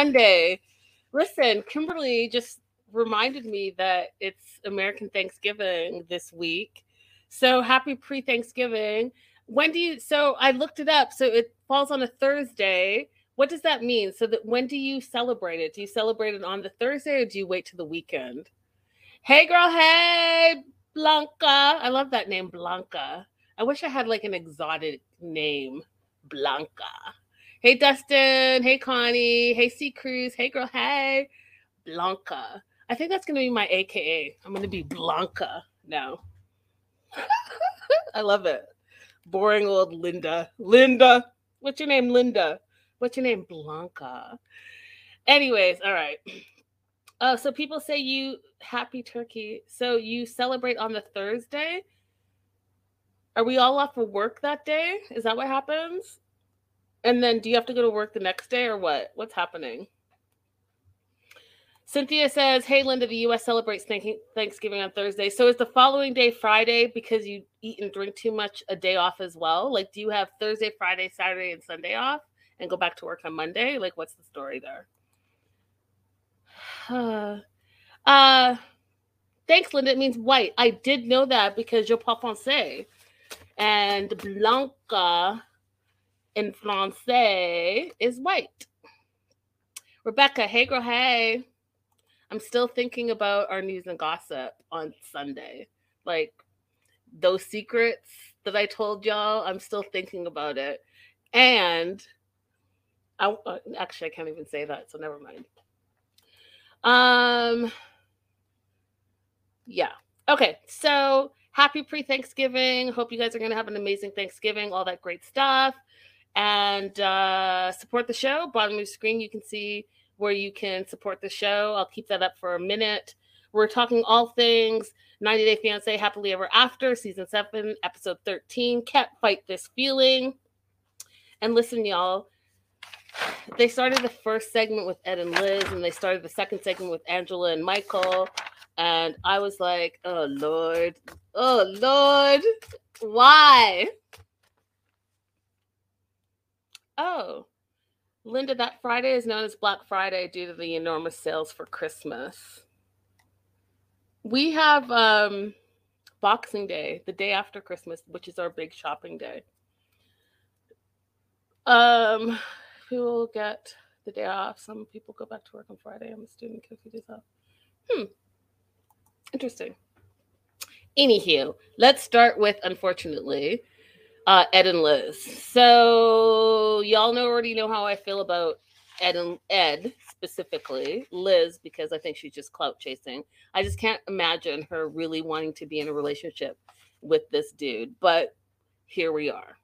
Monday. Listen, Kimberly just reminded me that it's American Thanksgiving this week. So happy pre Thanksgiving. When do you, so I looked it up. So it falls on a Thursday. What does that mean? So that when do you celebrate it? Do you celebrate it on the Thursday or do you wait to the weekend? Hey, girl. Hey, Blanca. I love that name, Blanca. I wish I had like an exotic name, Blanca. Hey Dustin. Hey Connie. Hey C Cruz. Hey girl. Hey Blanca. I think that's gonna be my AKA. I'm gonna be Blanca now. I love it. Boring old Linda. Linda. What's your name, Linda? What's your name, Blanca? Anyways, all right. Uh, so people say you happy turkey. So you celebrate on the Thursday. Are we all off of work that day? Is that what happens? And then do you have to go to work the next day or what? What's happening? Cynthia says, Hey, Linda, the US celebrates Thanksgiving on Thursday. So is the following day Friday because you eat and drink too much a day off as well? Like, do you have Thursday, Friday, Saturday, and Sunday off and go back to work on Monday? Like, what's the story there? uh, thanks, Linda. It means white. I did know that because je parle français. And Blanca in Francais is white. Rebecca, hey girl, hey. I'm still thinking about our news and gossip on Sunday. Like those secrets that I told y'all, I'm still thinking about it. And I uh, actually I can't even say that, so never mind. Um yeah. Okay. So happy pre-Thanksgiving. Hope you guys are gonna have an amazing Thanksgiving, all that great stuff and uh, support the show. Bottom of the screen, you can see where you can support the show. I'll keep that up for a minute. We're talking all things 90 Day Fiance Happily Ever After, season seven, episode 13. Can't fight this feeling. And listen, y'all, they started the first segment with Ed and Liz, and they started the second segment with Angela and Michael. And I was like, oh, Lord. Oh, Lord. Why? Oh, Linda, that Friday is known as Black Friday due to the enormous sales for Christmas. We have um, Boxing Day, the day after Christmas, which is our big shopping day. Um, people get the day off. Some people go back to work on Friday. I'm a student, a few days off. Hmm. Interesting. Anywho, let's start with unfortunately uh, Ed and Liz. So y'all know already know how I feel about Ed and Ed specifically. Liz because I think she's just clout chasing. I just can't imagine her really wanting to be in a relationship with this dude. But here we are.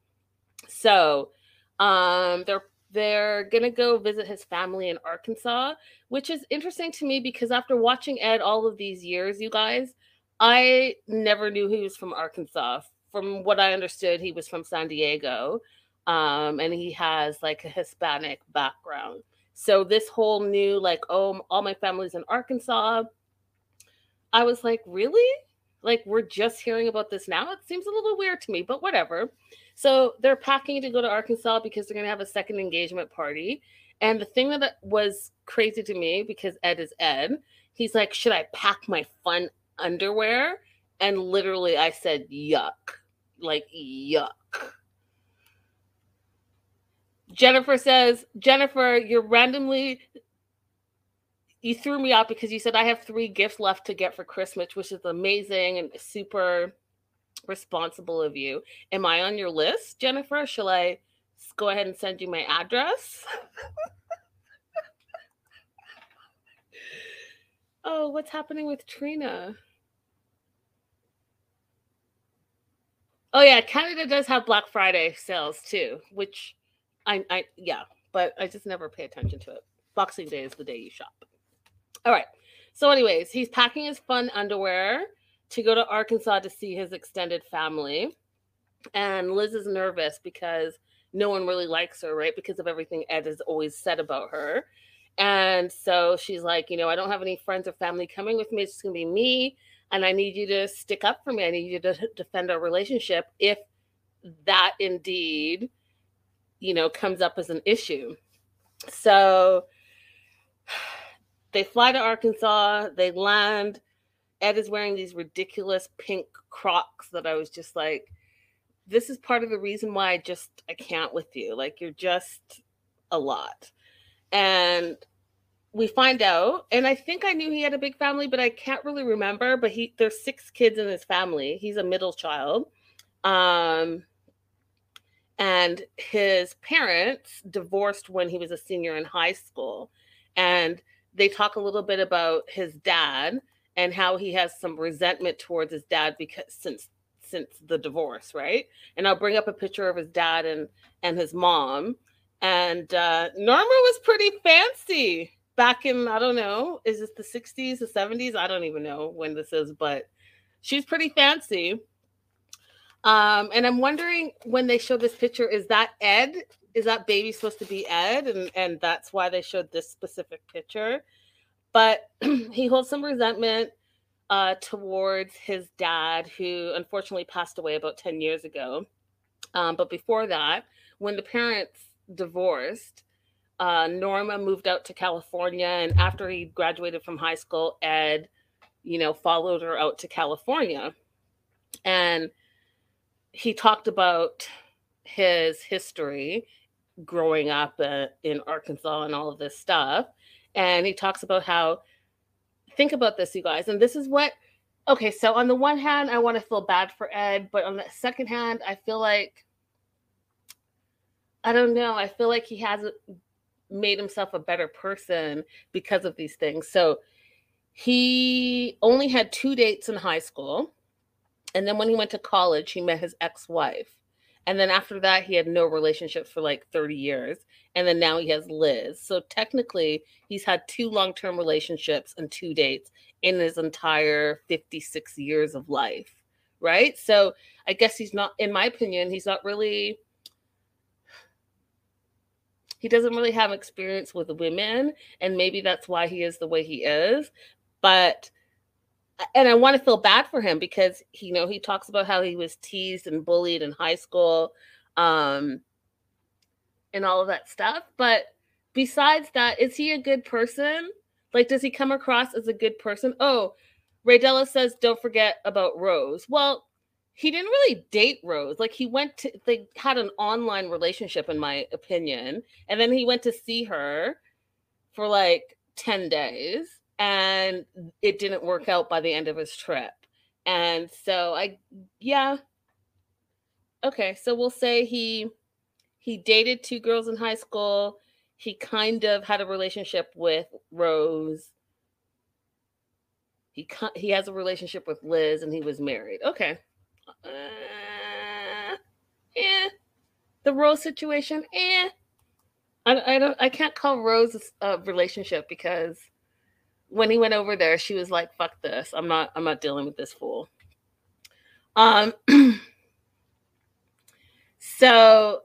So um, they're they're gonna go visit his family in Arkansas, which is interesting to me because after watching Ed all of these years, you guys, I never knew he was from Arkansas. From what I understood, he was from San Diego, um, and he has like a Hispanic background. So this whole new like, oh, all my family's in Arkansas. I was like, really? Like we're just hearing about this now? It seems a little weird to me, but whatever. So they're packing to go to Arkansas because they're going to have a second engagement party. And the thing that was crazy to me, because Ed is Ed, he's like, Should I pack my fun underwear? And literally, I said, Yuck. Like, yuck. Jennifer says, Jennifer, you're randomly, you threw me out because you said I have three gifts left to get for Christmas, which is amazing and super responsible of you. Am I on your list, Jennifer? Shall I go ahead and send you my address? oh, what's happening with Trina? Oh yeah, Canada does have Black Friday sales too, which I I yeah, but I just never pay attention to it. Boxing Day is the day you shop. All right. So anyways, he's packing his fun underwear to go to Arkansas to see his extended family. And Liz is nervous because no one really likes her, right? Because of everything Ed has always said about her. And so she's like, you know, I don't have any friends or family coming with me. It's just going to be me. And I need you to stick up for me. I need you to defend our relationship if that indeed, you know, comes up as an issue. So they fly to Arkansas, they land. Ed is wearing these ridiculous pink Crocs that I was just like, this is part of the reason why I just I can't with you. Like you're just a lot. And we find out, and I think I knew he had a big family, but I can't really remember. But he there's six kids in his family. He's a middle child. Um and his parents divorced when he was a senior in high school. And they talk a little bit about his dad and how he has some resentment towards his dad because since since the divorce, right? And I'll bring up a picture of his dad and and his mom. And uh, Norma was pretty fancy back in I don't know, is this the 60s, the 70s? I don't even know when this is, but she's pretty fancy. Um, and I'm wondering when they show this picture, is that Ed? Is that baby supposed to be Ed? And and that's why they showed this specific picture but he holds some resentment uh, towards his dad, who unfortunately passed away about 10 years ago. Um, but before that, when the parents divorced, uh, Norma moved out to California. And after he graduated from high school, Ed, you know, followed her out to California. And he talked about his history growing up uh, in Arkansas and all of this stuff and he talks about how think about this you guys and this is what okay so on the one hand i want to feel bad for ed but on the second hand i feel like i don't know i feel like he hasn't made himself a better person because of these things so he only had two dates in high school and then when he went to college he met his ex-wife and then after that, he had no relationships for like 30 years. And then now he has Liz. So technically, he's had two long term relationships and two dates in his entire 56 years of life. Right. So I guess he's not, in my opinion, he's not really, he doesn't really have experience with women. And maybe that's why he is the way he is. But and I want to feel bad for him because you know he talks about how he was teased and bullied in high school, um, and all of that stuff. But besides that, is he a good person? Like, does he come across as a good person? Oh, Raydella says, don't forget about Rose. Well, he didn't really date Rose. Like, he went to, they had an online relationship, in my opinion. And then he went to see her for like 10 days and it didn't work out by the end of his trip. And so I, yeah, okay, so we'll say he he dated two girls in high school. He kind of had a relationship with Rose. He he has a relationship with Liz, and he was married. Okay. Uh, yeah. The Rose situation, eh. I, I don't. I can't call Rose a relationship because when he went over there, she was like, "Fuck this! I'm not. I'm not dealing with this fool." Um. so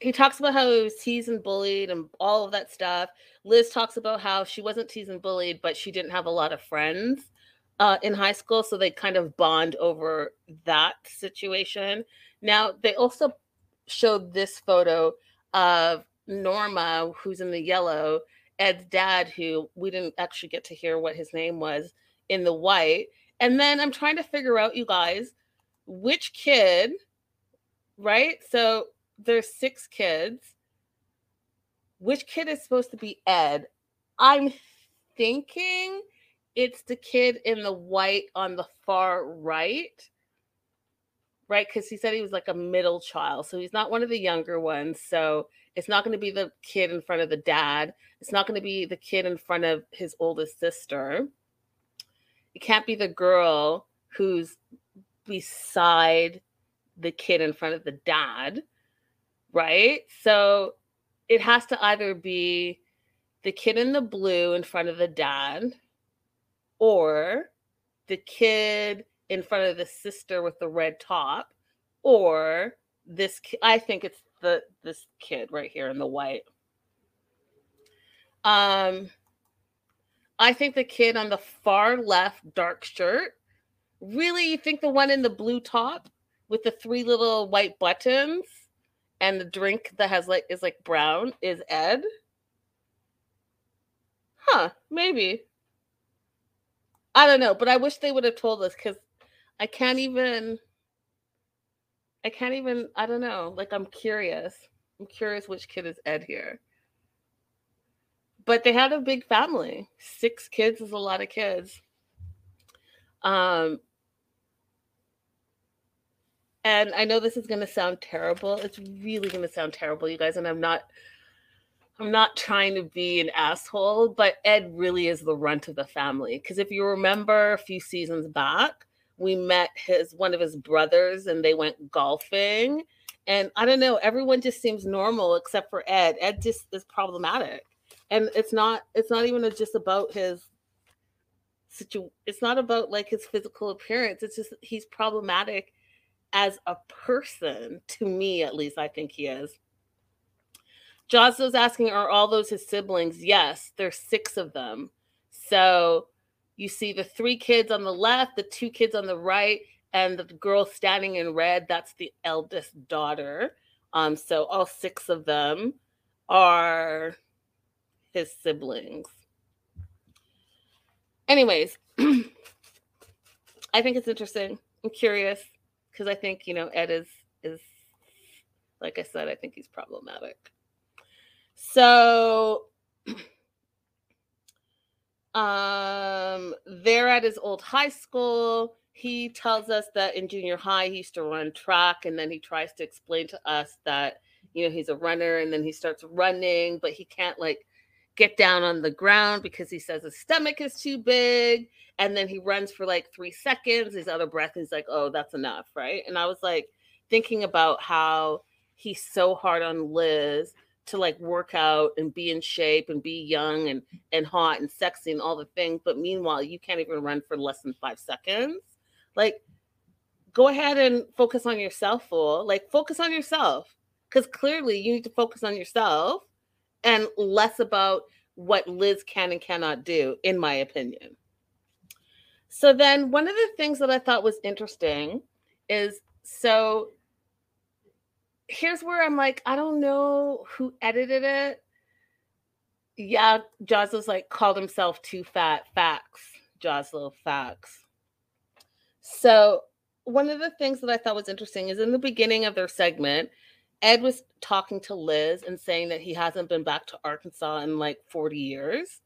he talks about how he was teased and bullied and all of that stuff. Liz talks about how she wasn't teased and bullied, but she didn't have a lot of friends uh, in high school, so they kind of bond over that situation. Now they also showed this photo of Norma, who's in the yellow, Ed's dad, who we didn't actually get to hear what his name was, in the white. And then I'm trying to figure out, you guys, which kid, right? So there's six kids. Which kid is supposed to be Ed? I'm thinking it's the kid in the white on the far right right? Because he said he was like a middle child. So he's not one of the younger ones. So it's not going to be the kid in front of the dad. It's not going to be the kid in front of his oldest sister. It can't be the girl who's beside the kid in front of the dad, right? So it has to either be the kid in the blue in front of the dad or the kid in front of the sister with the red top or this i think it's the this kid right here in the white. Um i think the kid on the far left dark shirt really you think the one in the blue top with the three little white buttons and the drink that has like is like brown is ed? Huh maybe i don't know but i wish they would have told us because I can't even I can't even I don't know. Like I'm curious. I'm curious which kid is Ed here. But they had a big family. Six kids is a lot of kids. Um and I know this is going to sound terrible. It's really going to sound terrible, you guys, and I'm not I'm not trying to be an asshole, but Ed really is the runt of the family. Because if you remember a few seasons back, we met his one of his brothers and they went golfing and i don't know everyone just seems normal except for ed ed just is problematic and it's not it's not even just about his situ it's not about like his physical appearance it's just he's problematic as a person to me at least i think he is Jocelyn's asking, are all those his siblings? Yes, there's six of them. So you see the three kids on the left, the two kids on the right, and the girl standing in red. That's the eldest daughter. Um, so all six of them are his siblings. Anyways, I think it's interesting. I'm curious because I think you know Ed is is like I said, I think he's problematic. So um, they're at his old high school. He tells us that in junior high he used to run track, and then he tries to explain to us that you know he's a runner, and then he starts running, but he can't like get down on the ground because he says his stomach is too big. And then he runs for like three seconds. He's out of breath. He's like, oh, that's enough. Right. And I was like thinking about how he's so hard on Liz to like work out and be in shape and be young and and hot and sexy and all the things but meanwhile you can't even run for less than five seconds? Like go ahead and focus on yourself fool. Like focus on yourself because clearly you need to focus on yourself and less about what liz can and cannot do in my opinion. So then one of the things that i thought was interesting is so here's where I'm like, I don't know who edited it. Yeah, Joslo's like called himself too fat facts. Joslo facts. So one of the things that I thought was interesting is in the beginning of their segment, Ed was talking to Liz and saying that he hasn't been back to Arkansas in like 40 years.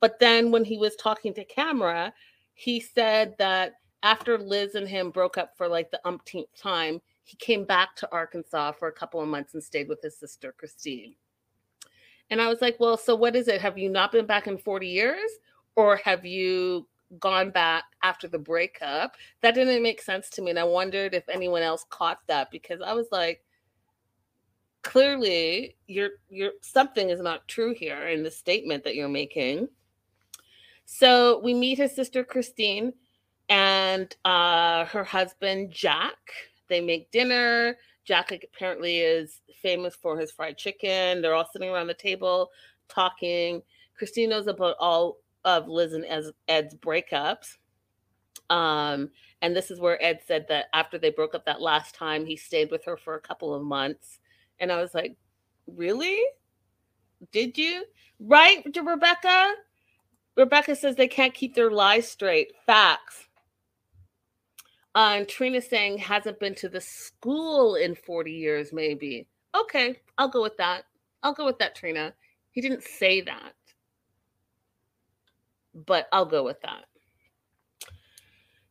But then when he was talking to camera, he said that after Liz and him broke up for like the umpteenth time, he came back to Arkansas for a couple of months and stayed with his sister Christine. And I was like, well, so what is it? Have you not been back in 40 years? Or have you gone back after the breakup? That didn't make sense to me. And I wondered if anyone else caught that because I was like, clearly you're you're something is not true here in the statement that you're making. So we meet his sister Christine and uh, her husband Jack. They make dinner. Jack apparently is famous for his fried chicken. They're all sitting around the table talking. Christine knows about all of Liz and Ed's breakups. Um, and this is where Ed said that after they broke up that last time, he stayed with her for a couple of months. And I was like, really? Did you? Right, Rebecca? Rebecca says they can't keep their lies straight. Facts. Uh, and Trina saying hasn't been to the school in 40 years, maybe. Okay, I'll go with that. I'll go with that, Trina. He didn't say that, but I'll go with that.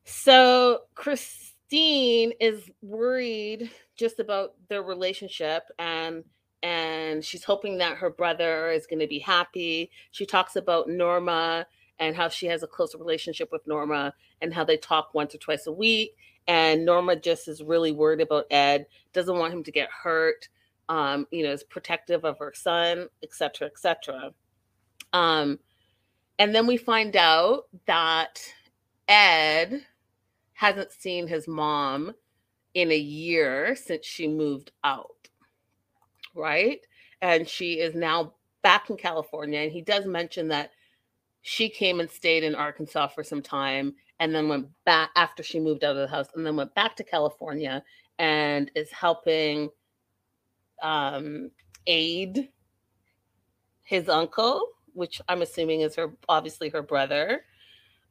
So Christine is worried just about their relationship and and she's hoping that her brother is going to be happy. She talks about Norma and how she has a close relationship with Norma and how they talk once or twice a week. And Norma just is really worried about Ed, doesn't want him to get hurt, um, you know, is protective of her son, et etc., etc. Um, and then we find out that Ed hasn't seen his mom in a year since she moved out, right? And she is now back in California. And he does mention that she came and stayed in Arkansas for some time and then went back after she moved out of the house and then went back to California and is helping um, aid his uncle, which I'm assuming is her obviously her brother.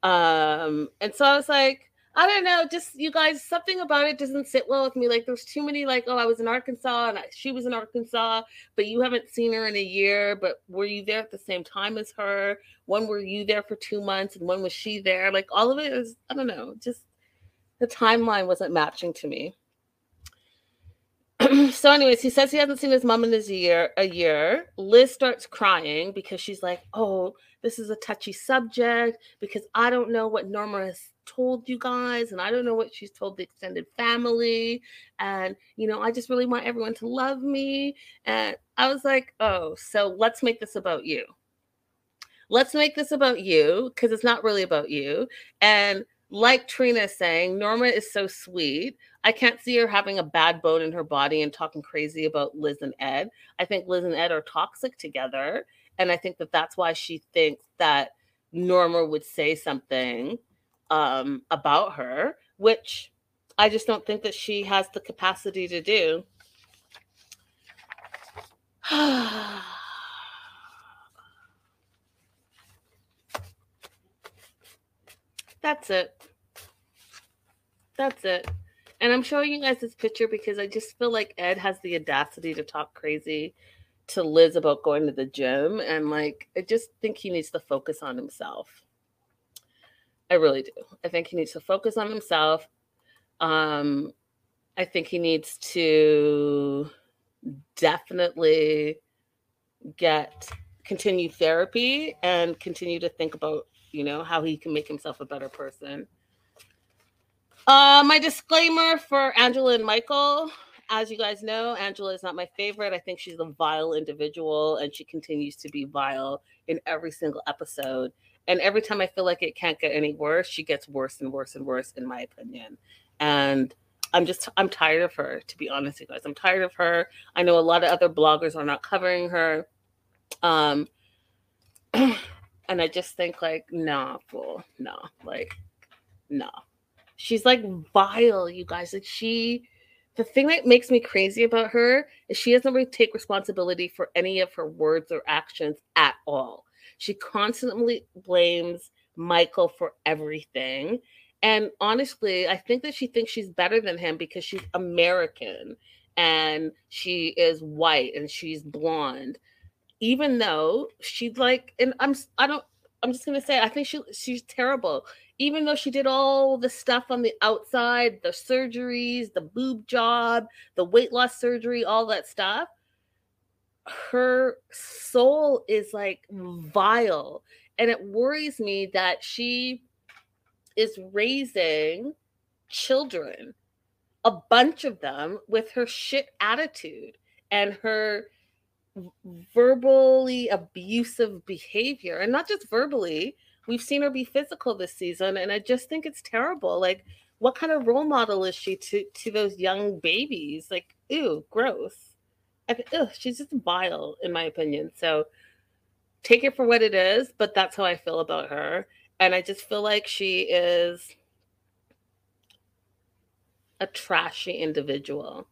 Um, and so I was like, I don't know, just you guys, something about it doesn't sit well with me. Like there's too many, like, oh, I was in Arkansas and I, she was in Arkansas, but you haven't seen her in a year. But were you there at the same time as her? When were you there for two months and when was she there? Like all of it is, I don't know, just the timeline wasn't matching to me. so, anyways, he says he hasn't seen his mom in his year a year. Liz starts crying because she's like, "Oh, this is a touchy subject because I don't know what Norma has told you guys and I don't know what she's told the extended family. And you know I just really want everyone to love me. And I was like oh so let's make this about you. Let's make this about you because it's not really about you. And like Trina saying Norma is so sweet. I can't see her having a bad bone in her body and talking crazy about Liz and Ed. I think Liz and Ed are toxic together and I think that that's why she thinks that Norma would say something um, about her, which I just don't think that she has the capacity to do. That's it. That's it. And I'm showing you guys this picture because I just feel like Ed has the audacity to talk crazy to Liz about going to the gym. And like, I just think he needs to focus on himself. I really do. I think he needs to focus on himself. Um, I think he needs to definitely get continue therapy and continue to think about you know how he can make himself a better person. Uh, my disclaimer for Angela and Michael. As you guys know, Angela is not my favorite. I think she's a vile individual and she continues to be vile in every single episode. And every time I feel like it can't get any worse, she gets worse and worse and worse, in my opinion. And I'm just, I'm tired of her, to be honest, you guys. I'm tired of her. I know a lot of other bloggers are not covering her. Um, and I just think, like, nah, fool, no, like, no. She's like vile, you guys. Like, she, the thing that makes me crazy about her is she doesn't really take responsibility for any of her words or actions at all. She constantly blames Michael for everything. And honestly, I think that she thinks she's better than him because she's American and she is white and she's blonde. Even though she's like, and I'm, I don't, I'm just gonna say, I think she she's terrible. Even though she did all the stuff on the outside, the surgeries, the boob job, the weight loss surgery, all that stuff, her soul is like vile. And it worries me that she is raising children, a bunch of them, with her shit attitude and her verbally abusive behavior. And not just verbally, we've seen her be physical this season. And I just think it's terrible. Like, what kind of role model is she to, to those young babies? Like, ew, gross. I, ugh, she's just vile, in my opinion. So take it for what it is, but that's how I feel about her. And I just feel like she is a trashy individual.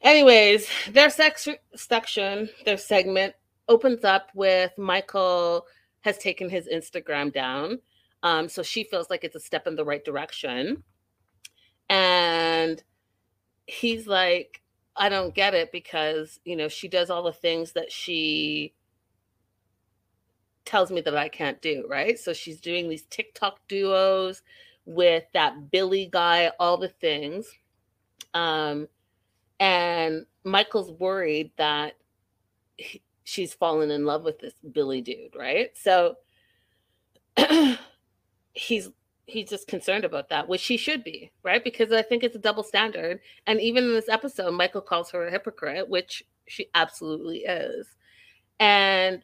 Anyways, their sex section, their segment opens up with Michael has taken his Instagram down. Um, so she feels like it's a step in the right direction. And he's like, I don't get it because, you know, she does all the things that she tells me that I can't do, right? So she's doing these TikTok duos with that Billy guy, all the things. Um, and Michael's worried that he, she's fallen in love with this Billy dude, right? So he's he's just concerned about that, which he should be, right? Because I think it's a double standard. And even in this episode, Michael calls her a hypocrite, which she absolutely is. And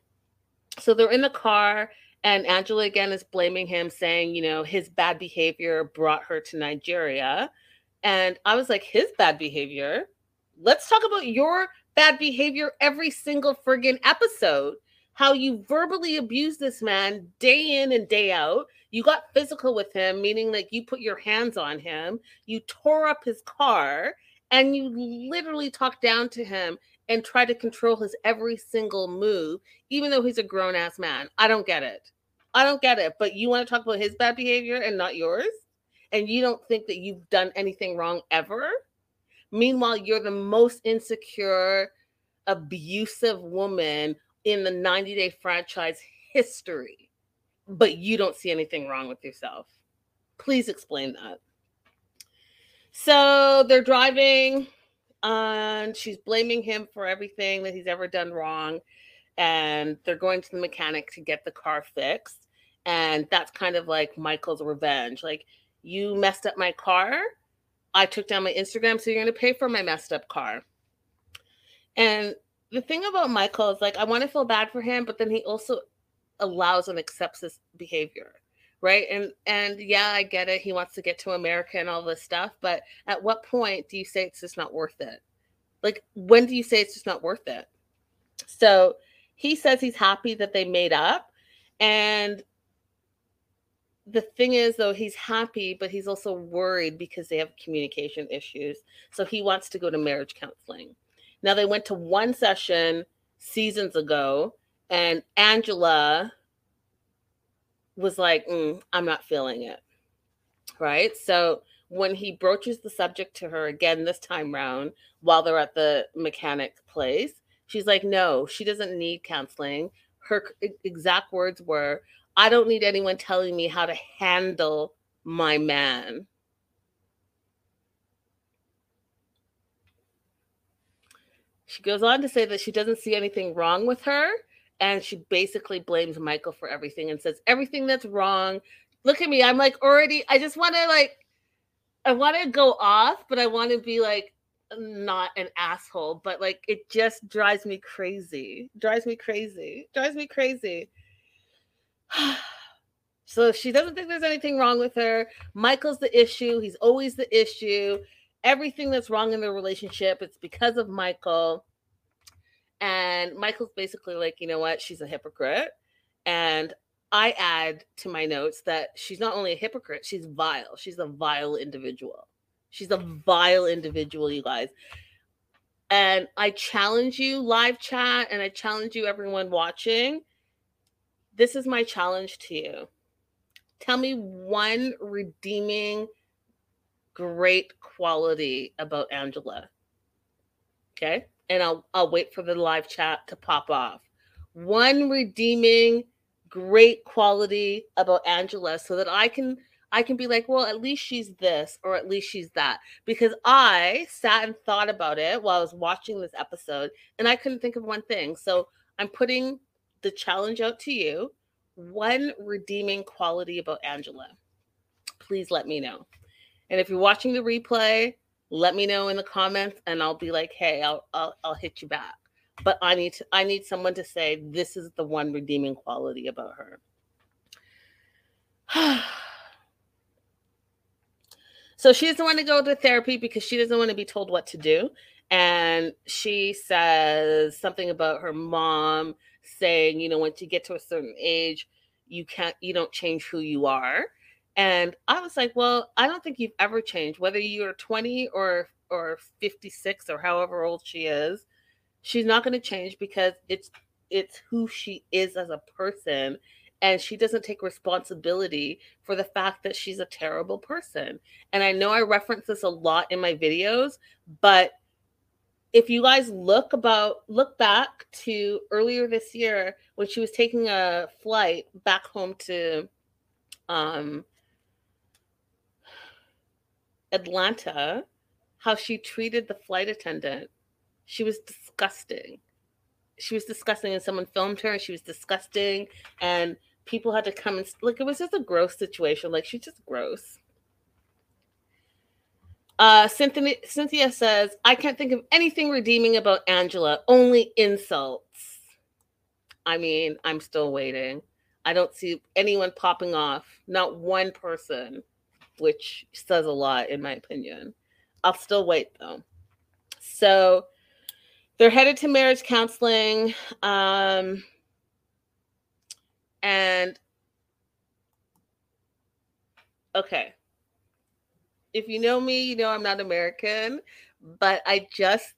so they're in the car, and Angela again is blaming him, saying, you know, his bad behavior brought her to Nigeria. And I was like, his bad behavior? Let's talk about your bad behavior every single friggin' episode. How you verbally abused this man day in and day out. You got physical with him, meaning like you put your hands on him, you tore up his car, and you literally talked down to him and try to control his every single move, even though he's a grown ass man. I don't get it. I don't get it. But you want to talk about his bad behavior and not yours? And you don't think that you've done anything wrong ever? Meanwhile, you're the most insecure, abusive woman in the 90 day franchise history, but you don't see anything wrong with yourself. Please explain that. So they're driving and she's blaming him for everything that he's ever done wrong. And they're going to the mechanic to get the car fixed. And that's kind of like michael's revenge. Like you messed up my car i took down my instagram so you're going to pay for my messed up car. And the thing about michael is like i want to feel bad for him but then he also allows and accepts this behavior right? And and yeah i get it he wants to get to america and all this stuff but at what point do you say it's just not worth it? Like when do you say it's just not worth it? So he says he's happy that they made up and the thing is though he's happy but he's also worried because they have communication issues so he wants to go to marriage counseling now they went to one session seasons ago and angela was like, mm, I'm not feeling it. Right. So when he broaches the subject to her again this time round while they're at the mechanic place, she's like, no, she doesn't need counseling. Her exact words were, I don't need anyone telling me how to handle my man. She goes on to say that she doesn't see anything wrong with her and she basically blames Michael for everything and says everything that's wrong. Look at me, I'm like already. I just want to like, I want to go off, but I want to be like not an asshole. But like, it just drives me crazy. Drives me crazy. Drives me crazy. so she doesn't think there's anything wrong with her. Michael's the issue. He's always the issue. Everything that's wrong in the relationship, it's because of Michael and Michael's basically like, you know what? She's a hypocrite. And I add to my notes that she's not only a hypocrite, she's vile. She's a vile individual. She's a vile individual, you guys. And I challenge you, live chat, and I challenge you, everyone watching. This is my challenge to you. Tell me one redeeming, great quality about Angela. Okay and I'll I'll wait for the live chat to pop off. One redeeming great quality about Angela so that I can I can be like, well, at least she's this or at least she's that. Because I sat and thought about it while I was watching this episode and I couldn't think of one thing. So I'm putting the challenge out to you. One redeeming quality about Angela. Please let me know. And if you're watching the replay, let me know in the comments and I'll be like, hey, I'll I'll, I'll hit you back. But I need to I need someone to say this is the one redeeming quality about her. So she doesn't want to go to therapy because she doesn't want to be told what to do. And she says something about her mom saying, you know, once you get to a certain age, you can't, you don't change who you are. And I was like, well, I don't think you've ever changed, whether you're 20 or or 56 or however old she is. She's not going to change because it's it's who she is as a person and she doesn't take responsibility for the fact that she's a terrible person. And I know I reference this a lot in my videos, but if you guys look about look back to earlier this year when she was taking a flight back home to um Atlanta, how she treated the flight attendant. She was disgusting. She was disgusting, and someone filmed her, and she was disgusting. And people had to come and like it was just a gross situation. Like she's just gross. Uh, Cynthia, Cynthia says, I can't think of anything redeeming about Angela, only insults. I mean, I'm still waiting. I don't see anyone popping off, not one person, which says a lot in my opinion. I'll still wait though. So they're headed to marriage counseling. Um, and okay. If you know me, you know I'm not American, but I just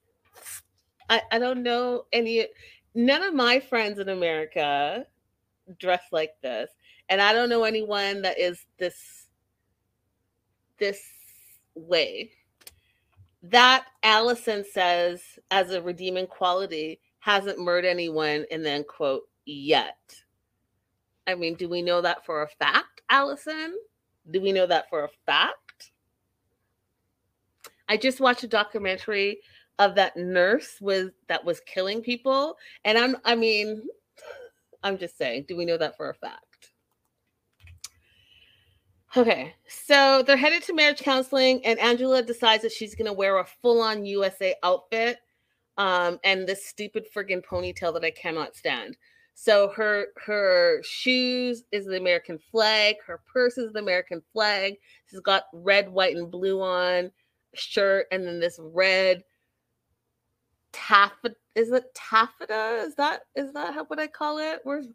I, I don't know any none of my friends in America dress like this. And I don't know anyone that is this this way. That Allison says as a redeeming quality hasn't murdered anyone and then quote yet. I mean, do we know that for a fact, Allison? Do we know that for a fact? I just watched a documentary of that nurse with that was killing people, and I'm I mean, I'm just saying, do we know that for a fact? Okay, so they're headed to marriage counseling, and Angela decides that she's to wear a full-on USA outfit um, and this stupid friggin' ponytail that I cannot stand. So her her shoes is the American flag. Her purse is the American flag. She's got red, white, and blue on shirt, and then this red taffeta. Is it taffeta? Is that is that how what I call it? Where's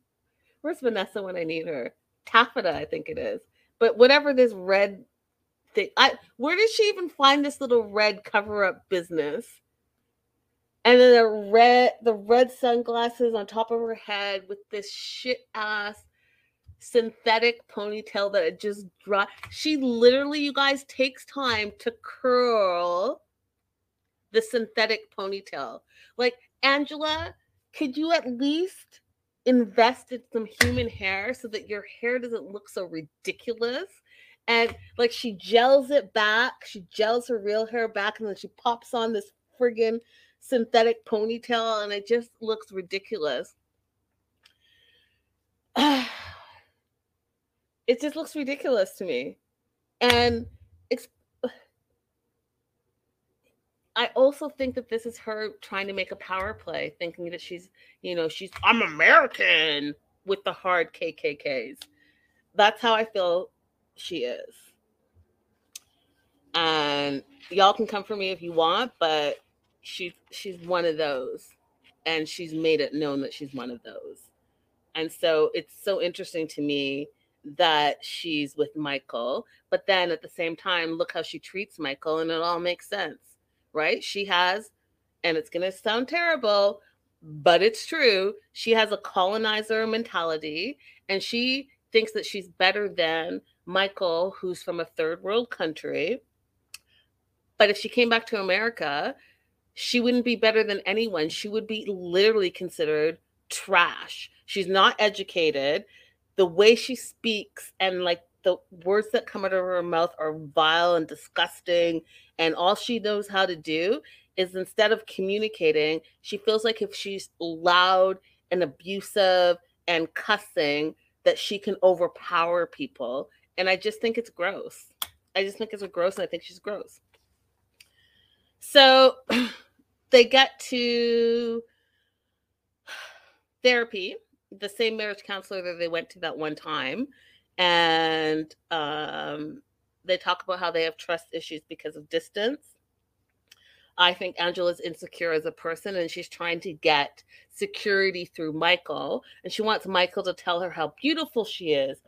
Where's Vanessa when I need her? Taffeta, I think it is. But whatever this red thing, I where did she even find this little red cover up business? and then the red the red sunglasses on top of her head with this shit ass synthetic ponytail that it just dropped. She literally, you guys, takes time to curl the synthetic ponytail. Like Angela, could you at least invest in some human hair so that your hair doesn't look so ridiculous? And like she gels it back, she gels her real hair back, and then she pops on this friggin' synthetic ponytail and it just looks ridiculous. it just looks ridiculous to me. And it's I also think that this is her trying to make a power play, thinking that she's, you know, she's I'm American with the hard KKKs. That's how I feel she is. And y'all can come for me if you want, but she's she's one of those and she's made it known that she's one of those and so it's so interesting to me that she's with michael but then at the same time look how she treats michael and it all makes sense right she has and it's to sound terrible but it's true she has a colonizer mentality and she thinks that she's better than michael who's from a third world country but if she came back to america she wouldn't be better than anyone. She would be literally considered trash. She's not educated. The way she speaks and like the words that come out of her mouth are vile and disgusting and all she knows how to do is instead of communicating she feels like if she's loud and abusive and cussing that she can overpower people and i just think it's gross. I just think it's gross and i think she's gross. So they get to therapy the same marriage counselor that they went to that one time and um, they talk about how they have trust issues because of distance. I think Angela's insecure as a person and she's trying to get security through Michael. And she wants Michael to tell her how beautiful she is,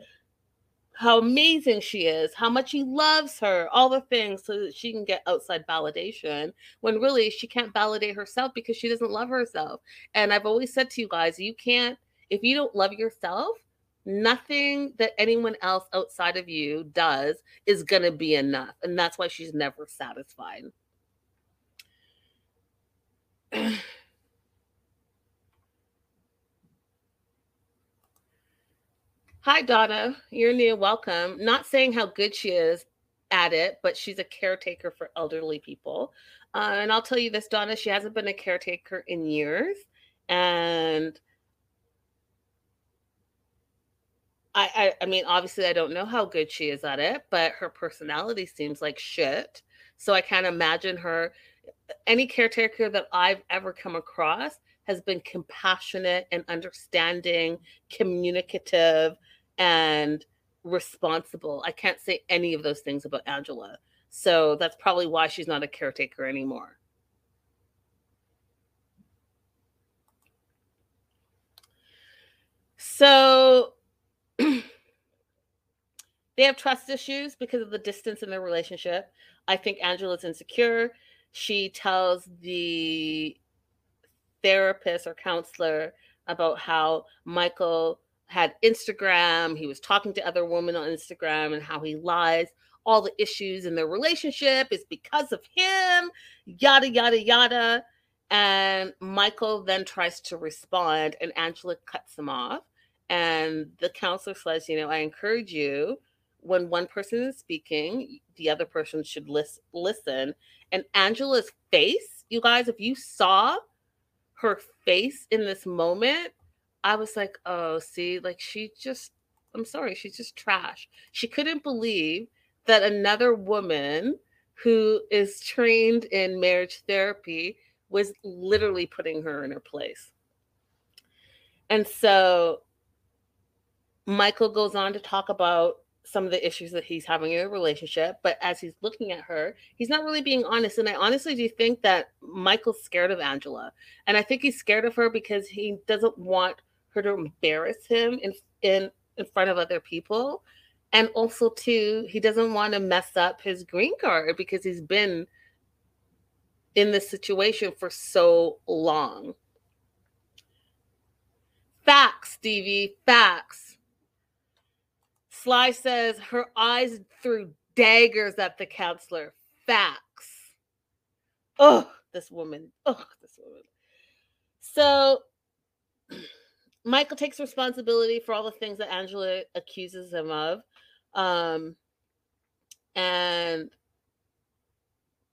how amazing she is, how much he loves her, all the things so that she can get outside validation when really she can't validate herself because she doesn't love herself. And I've always said to you guys, you can't, if you don't love yourself, nothing that anyone else outside of you does is going to be enough. And that's why she's never satisfied. Hi, Donna. You're new. Welcome. Not saying how good she is at it, but she's a caretaker for elderly people. Uh, and I'll tell you this, Donna, she hasn't been a caretaker in years. And I, I, I mean, obviously, I don't know how good she is at it, but her personality seems like shit. So I can't imagine her. Any caretaker that I've ever come across has been compassionate and understanding, communicative, and responsible. I can't say any of those things about Angela. So that's probably why she's not a caretaker anymore. So they have trust issues because of the distance in their relationship. I think Angela's insecure. She tells the therapist or counselor about how Michael had Instagram, he was talking to other women on Instagram, and how he lies. All the issues in their relationship is because of him, yada, yada, yada. And Michael then tries to respond, and Angela cuts him off. And the counselor says, you know, I encourage you when one person is speaking, the other person should lis- listen. And Angela's face, you guys, if you saw her face in this moment, I was like, oh, see, like she just, I'm sorry, she's just trash. She couldn't believe that another woman who is trained in marriage therapy was literally putting her in her place. And so Michael goes on to talk about some of the issues that he's having in a relationship, but as he's looking at her, he's not really being honest. And I honestly do think that Michael's scared of Angela. And I think he's scared of her because he doesn't want her to embarrass him in in, in front of other people. And also too, he doesn't want to mess up his green card because he's been in this situation for so long. Facts, Stevie, facts Sly says her eyes threw daggers at the counselor. Facts. Oh, this woman. Oh, this woman. So Michael takes responsibility for all the things that Angela accuses him of. Um, and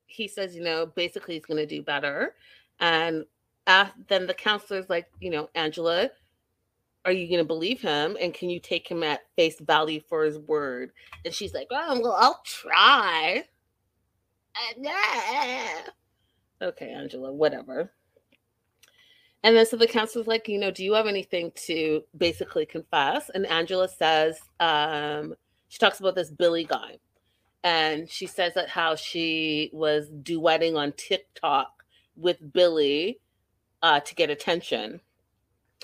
he says, you know, basically he's going to do better. And uh, then the counselor's like, you know, Angela, are you going to believe him and can you take him at face value for his word? And she's like oh well i'll try. Okay angela whatever. And then so the counselor's like you know do you have anything to basically confess? And angela says um, she talks about this billy guy and she says that how she was duetting on tiktok with billy uh, to get attention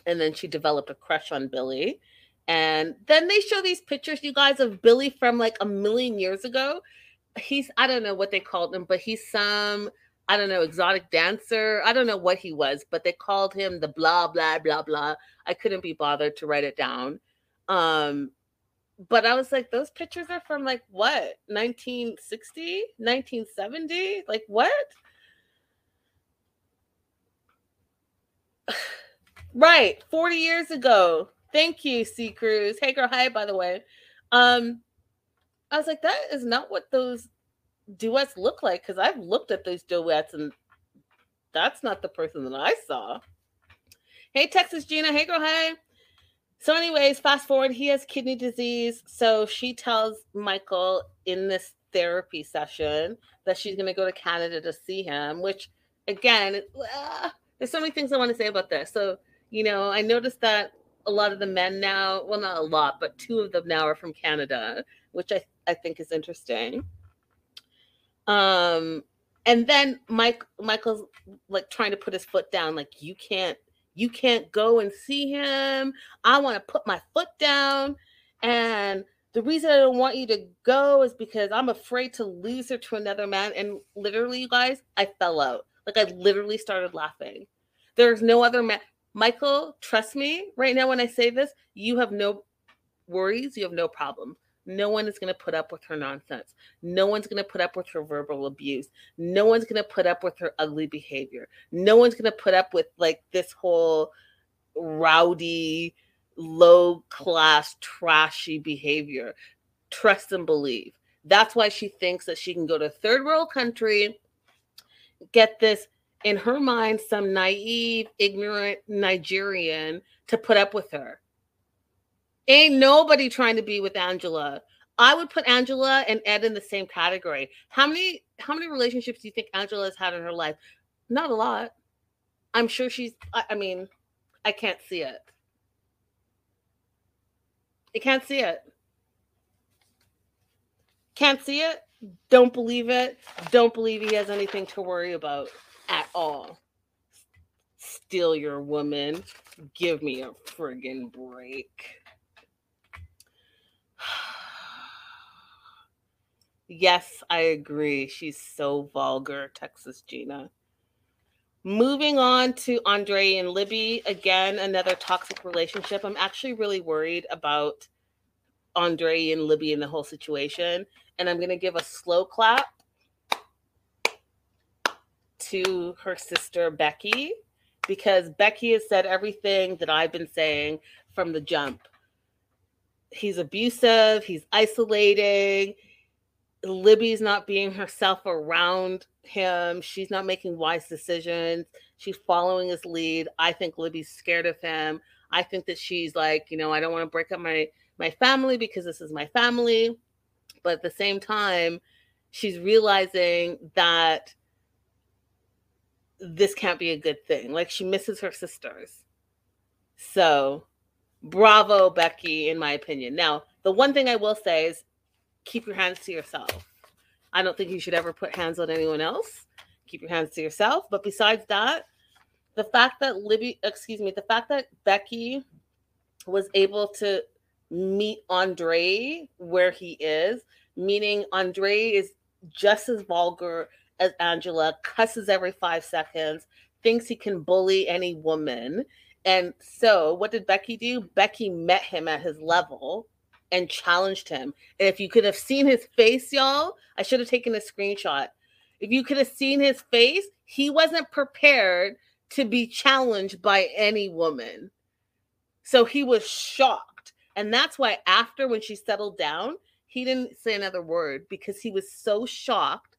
and then she developed a crush on Billy. And then they show these pictures, you guys, of Billy from like a million years ago. He's, I don't know what they called him, but he's some, I don't know, exotic dancer. I don't know what he was, but they called him the blah, blah, blah, blah. I couldn't be bothered to write it down. Um, but I was like, those pictures are from like what, 1960, 1970? Like what? Right, 40 years ago. Thank you, C Cruz. Hey girl, hi, by the way. Um, I was like, that is not what those duets look like because I've looked at those duets and that's not the person that I saw. Hey, Texas Gina. Hey, girl. Hey. So, anyways, fast forward, he has kidney disease. So she tells Michael in this therapy session that she's going to go to Canada to see him, which again, uh, there's so many things I want to say about this. So, you know, I noticed that a lot of the men now, well, not a lot, but two of them now are from Canada, which I, I think is interesting. Um, and then Mike Michael's like trying to put his foot down, like you can't you can't go and see him. I want to put my foot down. And the reason I don't want you to go is because I'm afraid to lose her to another man. And literally, you guys, I fell out. Like I literally started laughing. There's no other man. Michael, trust me right now when I say this, you have no worries, you have no problem. No one is going to put up with her nonsense. No one's going to put up with her verbal abuse. No one's going to put up with her ugly behavior. No one's going to put up with like this whole rowdy, low class, trashy behavior. Trust and believe. That's why she thinks that she can go to third world country, get this in her mind, some naive, ignorant Nigerian to put up with her. Ain't nobody trying to be with Angela. I would put Angela and Ed in the same category. How many how many relationships do you think Angela has had in her life? Not a lot. I'm sure she's I, I mean, I can't see it. I can't see it. Can't see it. Don't believe it. Don't believe he has anything to worry about at all. Steal your woman. Give me a friggin' break. Yes, I agree. She's so vulgar, Texas Gina. Moving on to Andre and Libby, again, another toxic relationship. I'm actually really worried about Andre and Libby and the whole situation. And I'm going to give a slow clap to her sister, Becky, because Becky has said everything that I've been saying from the jump. He's abusive, he's isolating, Libby's not being herself around him. She's not making wise decisions. She's following his lead. I think Libby's scared of him. I think that she's like, you know, I don't want to break up my my family because this is my family. But at the same time, she's realizing that this can't be a good thing. Like she misses her sisters. So, bravo, Becky, in my opinion. Now, the one thing I will say is keep your hands to yourself. I don't think you should ever put hands on anyone else. Keep your hands to yourself. But besides that, the fact that Libby, excuse me, the fact that Becky was able to meet Andre where he is, meaning Andre is just as vulgar as Angela, cusses every five seconds, thinks he can bully any woman. And so, what did Becky do? Becky met him at his level and challenged him. And if you could have seen his face, y'all, I should have taken a screenshot. If you could have seen his face, he wasn't prepared to be challenged by any woman. So he was shocked. And that's why, after when she settled down, he didn't say another word because he was so shocked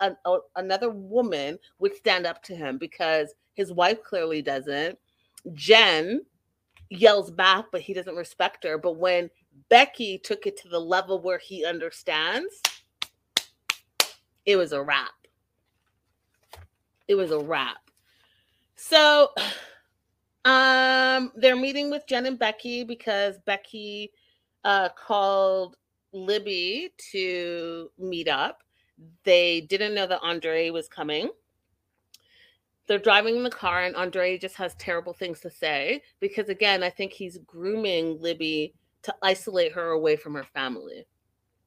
a, another woman would stand up to him because his wife clearly doesn't. Jen yells back, but he doesn't respect her. But when Becky took it to the level where he understands, it was a wrap. It was a wrap. So um they're meeting with Jen and Becky because Becky uh called Libby to meet up. They didn't know that Andre was coming. They're driving in the car, and Andre just has terrible things to say because, again, I think he's grooming Libby to isolate her away from her family.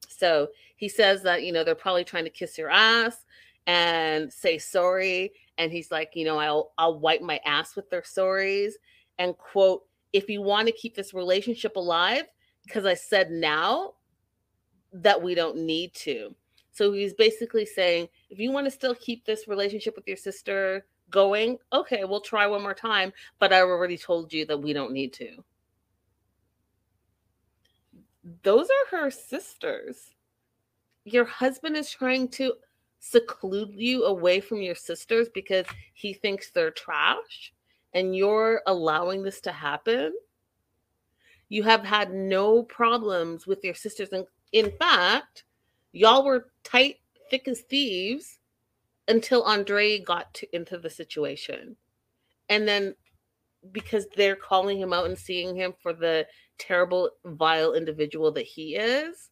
So he says that, you know, they're probably trying to kiss your ass and say sorry. And he's like, you know, I'll I'll wipe my ass with their sorries. And quote, if you want to keep this relationship alive, because I said now that we don't need to. So he's basically saying, if you want to still keep this relationship with your sister going, okay, we'll try one more time. But I already told you that we don't need to. those are her sisters. Your husband is trying to seclude you away from your sisters because he thinks they're trash and you're allowing this to happen. You have had no problems with your sisters. And in fact, y'all were tight, thick as thieves until Andre got to, into the situation. And then because they're calling him out and seeing him for the terrible, vile individual that he is,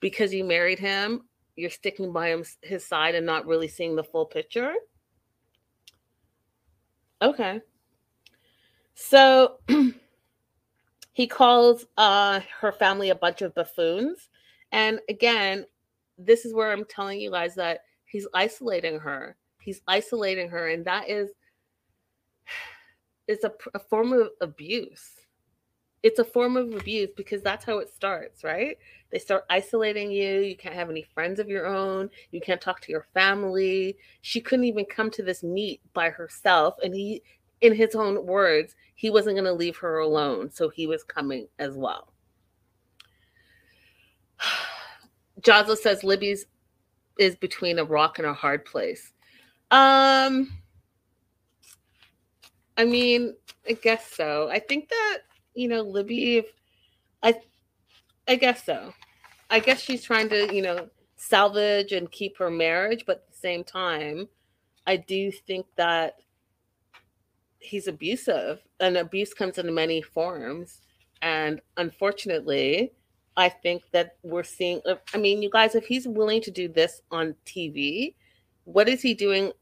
because you married him, you're sticking by him his side and not really seeing the full picture. Okay. So he calls uh, her family a bunch of buffoons. And again, this is where I'm telling you guys that he's isolating her. He's isolating her, and that is is a, a form of abuse. It's a form of abuse because that's how it starts, right? They start isolating you. You can't have any friends of your own. You can't talk to your family. She couldn't even come to this meet by herself. And he, in his own words, he wasn't going to leave her alone. So he was coming as well. Josla says Libby's is between a rock and a hard place. Um, I mean, I guess so. I think that you know Libby. I, I guess so. I guess she's trying to you know salvage and keep her marriage, but at the same time, I do think that he's abusive, and abuse comes in many forms. And unfortunately, I think that we're seeing. Uh, I mean, you guys, if he's willing to do this on TV, what is he doing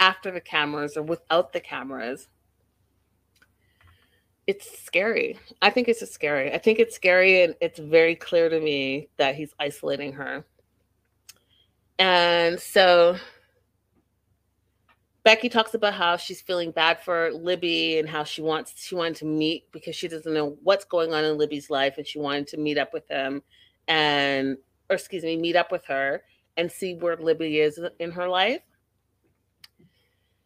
after the cameras or without the cameras? It's scary. I think it's scary. I think it's scary, and it's very clear to me that he's isolating her. And so Becky talks about how she's feeling bad for Libby and how she wants she wanted to meet because she doesn't know what's going on in Libby's life and she wanted to meet up with him and or excuse me, meet up with her and see where Libby is in her life.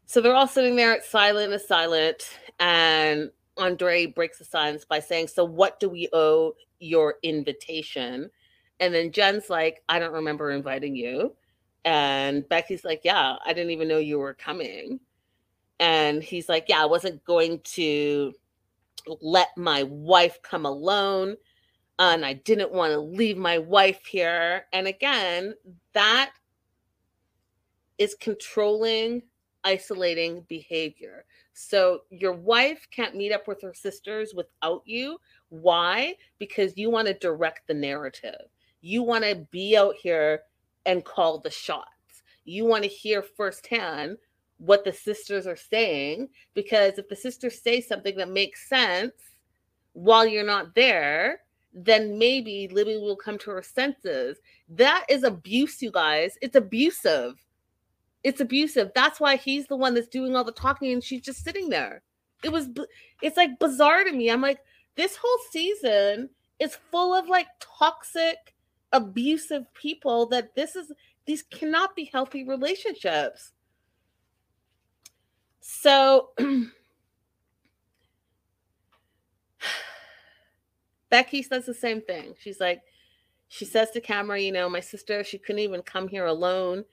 So they're all sitting there silent as silent and Andre breaks the silence by saying, "So what do we owe your invitation?" And then Jen's like, "I don't remember inviting you." And Becky's like, Yeah, I didn't even know you were coming. And he's like, Yeah, I wasn't going to let my wife come alone. And I didn't want to leave my wife here. And again, that is controlling, isolating behavior. So your wife can't meet up with her sisters without you. Why? Because you want to direct the narrative. You want to be out here and call the shots. You want to hear firsthand what the sisters are saying because if the sisters say something that makes sense while you're not there, then maybe Libby will come to her senses. That is abuse, you guys. It's abusive. It's abusive. That's why he's the one that's doing all the talking and she's just sitting there. It was, it's like bizarre to me. I'm like, this whole season is full of like toxic abusive people that this is these cannot be healthy relationships. So Becky says the same thing. She's like, she says to camera, you know, my sister, she couldn't even come here alone.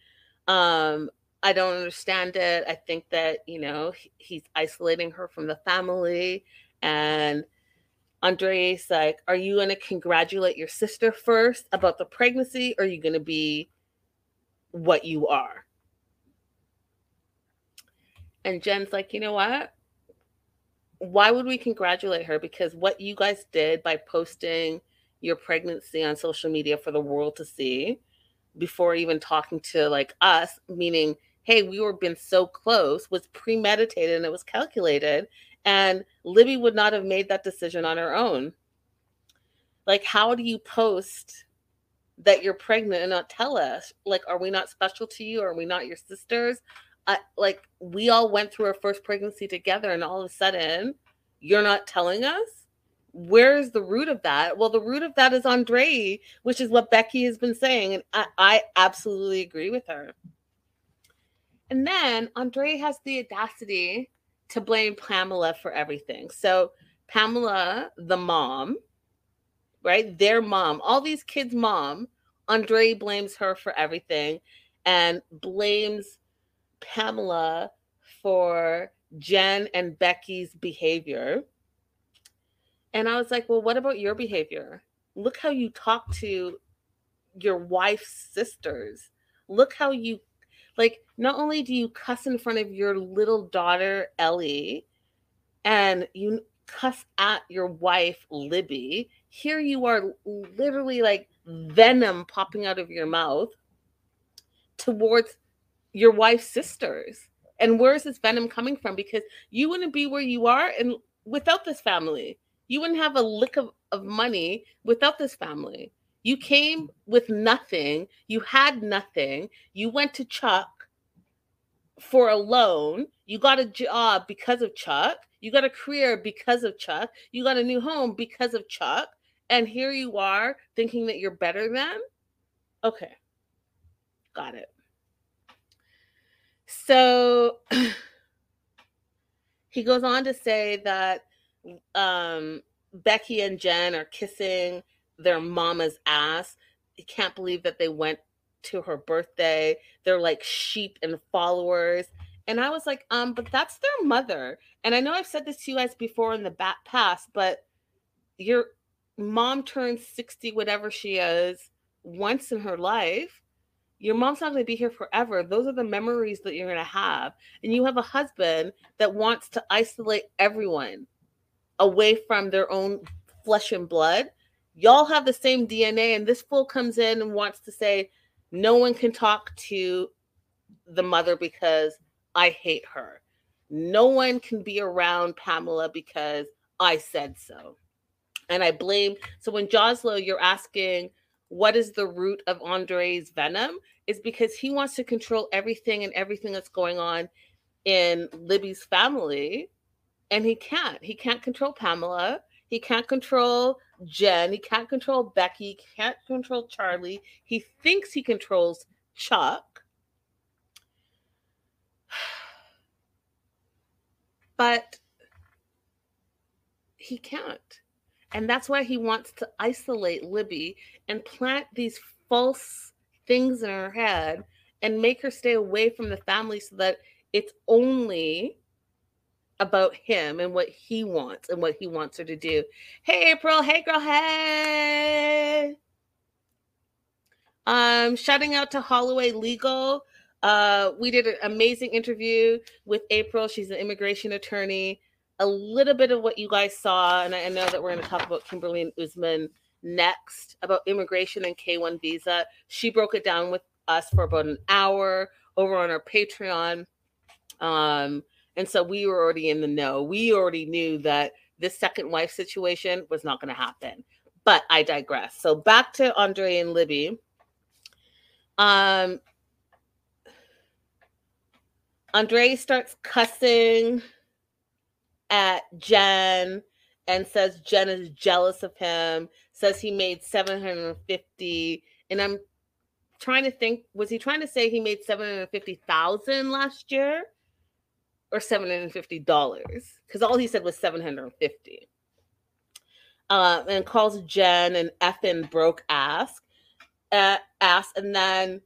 Um, I don't understand it. I think that, you know, he's isolating her from the family and Andre's like, Are you going to congratulate your sister first about the pregnancy? Or are you going to be what you are? And Jen's like, You know what? Why would we congratulate her? Because what you guys did by posting your pregnancy on social media for the world to see before even talking to like us, meaning, hey, we were been so close, was premeditated and it was calculated and Libby would not have made that decision on her own. Like, how do you post that you're pregnant and not tell us? Like, are we not special to you? Are we not your sisters? Like, we all went through our first pregnancy together, and all of a sudden, you're not telling us? Where's the root of that? Well, the root of that is Andre, which is what Becky has been saying. And I, I absolutely agree with her. And then Andre has the audacity to blame Pamela for everything. So Pamela, the mom, right? Their mom, all these kids' mom, Andre blames her for everything and blames Pamela for Jen and Becky's behavior. And I was like, well, what about your behavior? Look how you talk to your wife's sisters. Look how you, like, not only do you cuss in front of your little daughter, Ellie, and you cuss at your wife, Libby, here you are literally like venom popping out of your mouth towards your wife's sisters. And where's this venom coming from? Because you wouldn't be where you are and without this family. You wouldn't have a lick of, of money without this family. You came with nothing. You had nothing. You went to Chuck for a loan. You got a job because of Chuck. You got a career because of Chuck. You got a new home because of Chuck. And here you are thinking that you're better than? Okay. Got it. So he goes on to say that um, Becky and Jen are kissing their mama's ass. He can't believe that they went to her birthday. They're like sheep and followers. And I was like, um, but that's their mother. And I know I've said this to you guys before in the back past, but your mom turns 60, whatever she is, once in her life your mom's not going to be here forever. Those are the memories that you're going to have. And you have a husband that wants to isolate everyone away from their own flesh and blood. Y'all have the same DNA, and this fool comes in and wants to say, No one can talk to the mother because I hate her. No one can be around Pamela because I said so. And I blame. So when Joslo, you're asking, what is the root of Andre's venom is because he wants to control everything and everything that's going on in Libby's family. And he can't. He can't control Pamela. He can't control Jen. He can't control Becky. He can't control Charlie. He thinks he controls Chuck. But he can't. And that's why he wants to isolate Libby and plant these false things in her head and make her stay away from the family so that it's only about him and what he wants and what he wants her to do. Hey April, hey girl, hey. Um, shouting out to Holloway Legal. Uh, we did an amazing interview with April. She's an immigration attorney a little bit of what you guys saw, and I know that we're going to talk about Kimberly and Usman next about immigration and K1 visa. She broke it down with us for about an hour over on our Patreon. Um, and so we were already in the know. We already knew that this second wife situation was not going to happen. But I digress. So back to Andre and Libby. Um, Andre starts cussing at Jen and says Jen is jealous of him, says he made 750 and I'm trying to think was he trying to say he made 750,000 last year or 750 dollars cuz all he said was 750. Uh, and calls Jen an effing broke ass, uh, ass, and then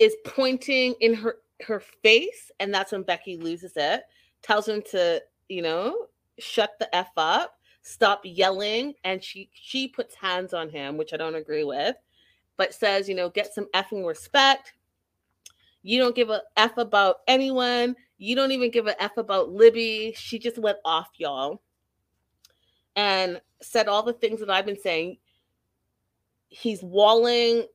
is pointing in her her face, and that's when Becky loses it. Tells him to you know, shut the f up, stop yelling, and she she puts hands on him, which I don't agree with, but says, you know, get some effing respect. You don't give a f about anyone. You don't even give a f about Libby. She just went off, y'all, and said all the things that I've been saying. He's walling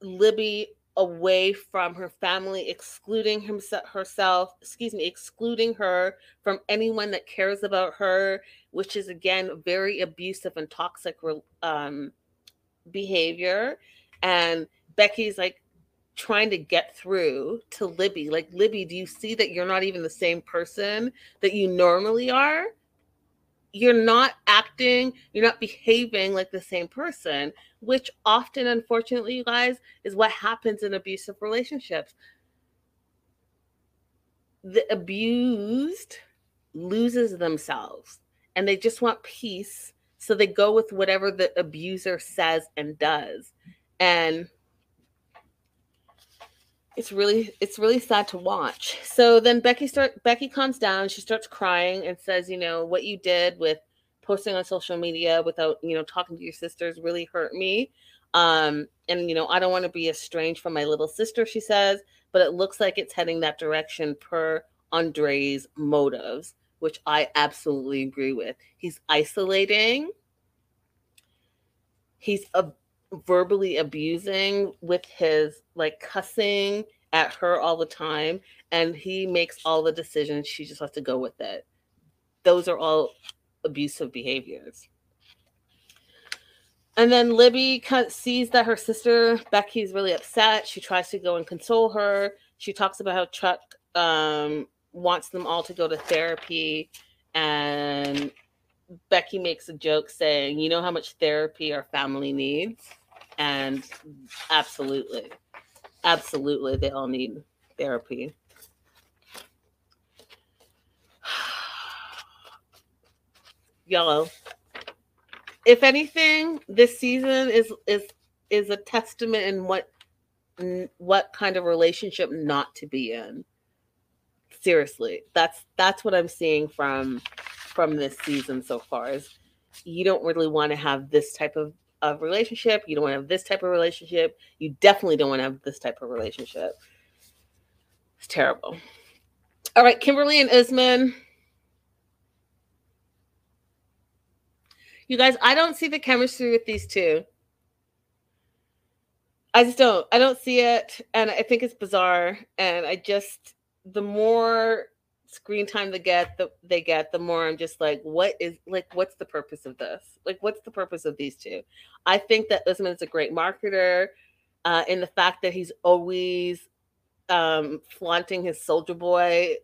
Libby away from her family, excluding himself, herself, excuse me, excluding her from anyone that cares about her, which is again very abusive and toxic um, behavior. And Becky's like trying to get through to Libby. Like, Libby, do you see that you're not even the same person that you normally are? you're not acting, you're not behaving like the same person, which often, unfortunately, you guys, is what happens in abusive relationships. The abused loses themselves and they just want peace So they go with whatever the abuser says and does. And it's really it's really sad to watch. So then Becky start Becky calms down, she starts crying and says, you know, what you did with posting on social media without, you know, talking to your sisters really hurt me. Um, and you know, I don't want to be estranged from my little sister, she says, but it looks like it's heading that direction per Andre's motives, which I absolutely agree with. He's isolating. He's a verbally abusing with his like cussing at her all the time and he makes all the decisions she just has to go with it. Those are all abusive behaviors. And then libby sees that her sister becky's really upset. She tries to go and console her. She talks about how chuck um, wants them all to go to therapy and becky makes a joke saying you know how much therapy our family needs and absolutely, absolutely, they all need therapy. Yellow. If anything, this season is is is a testament in what what kind of relationship not to be in. Seriously, that's that's what I'm seeing from from this season so far. Is you don't really want to have this type of of relationship. You don't want to have this type of relationship. You definitely don't want to have this type of relationship. It's terrible. All right, Kimberly and Usman. You guys, I don't see the chemistry with these two. I just don't. I don't see it. And I think it's bizarre. And I just, the more screen time they get the they get the more i'm just like what is like what's the purpose of this? Like what's the purpose of these two? I think that usman is a great marketer uh in the fact that he's always um flaunting his SojaBoy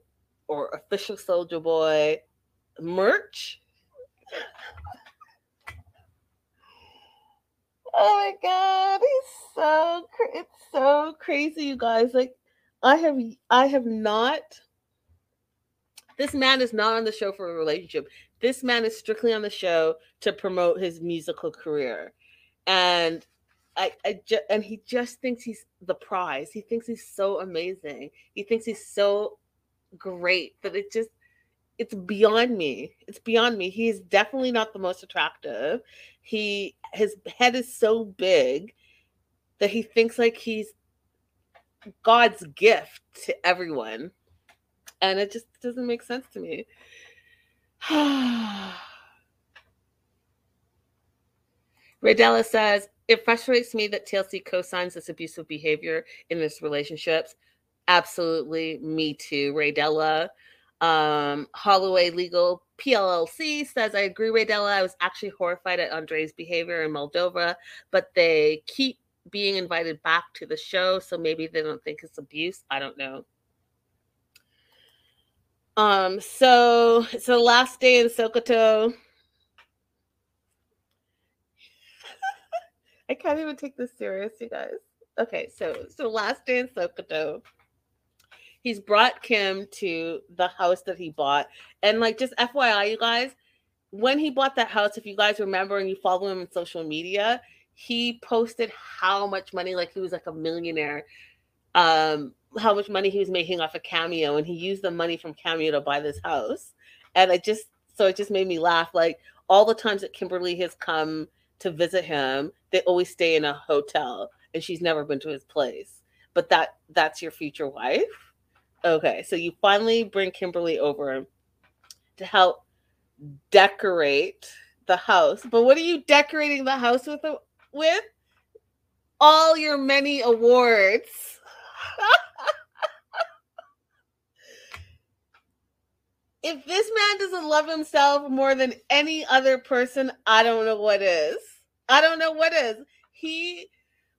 or official SojaBoy merch. Oh my god he's so it's so crazy you guys. Like i have i have not this man is not on the show for a relationship. This man is strictly on the show to promote his musical career. And I, I just and he just thinks he's the prize. He thinks he's so amazing. He thinks he's so great that it just it's beyond me. It's beyond me. He is definitely not the most attractive. He his head is so big that he thinks like he's God's gift to everyone and it just doesn't make sense to me. Raydella says, It frustrates me that TLC co signs this abusive behavior in this relationships. Absolutely, me too. Raydella. Um, Holloway Legal PLLC says, I agree, Raydella. I was actually horrified at Andre's behavior in Moldova, but they keep being invited back to the show, so maybe they don't think it's abuse. I don't know. Um, so it's the last day in Sokoto. I can't even take this serious, you guys. Okay, so so last day in Sokoto. He's brought Kim to the house that he bought. And like just FYI, you guys, when he bought that house, if you guys remember and you follow him on social media, he posted how much money, like he was like a millionaire. Um, how much money he was making off a of cameo and he used the money from cameo to buy this house. And i just so it just made me laugh like all the times that kimberly has come to visit him they always stay in a hotel and she's never been to his place. But that that's your future wife? Okay so you finally bring kimberly over to help decorate the house. But what are you decorating the house with with? All your many awards if this man doesn't love himself more than any other person, I don't know what is. I don't know what is. He,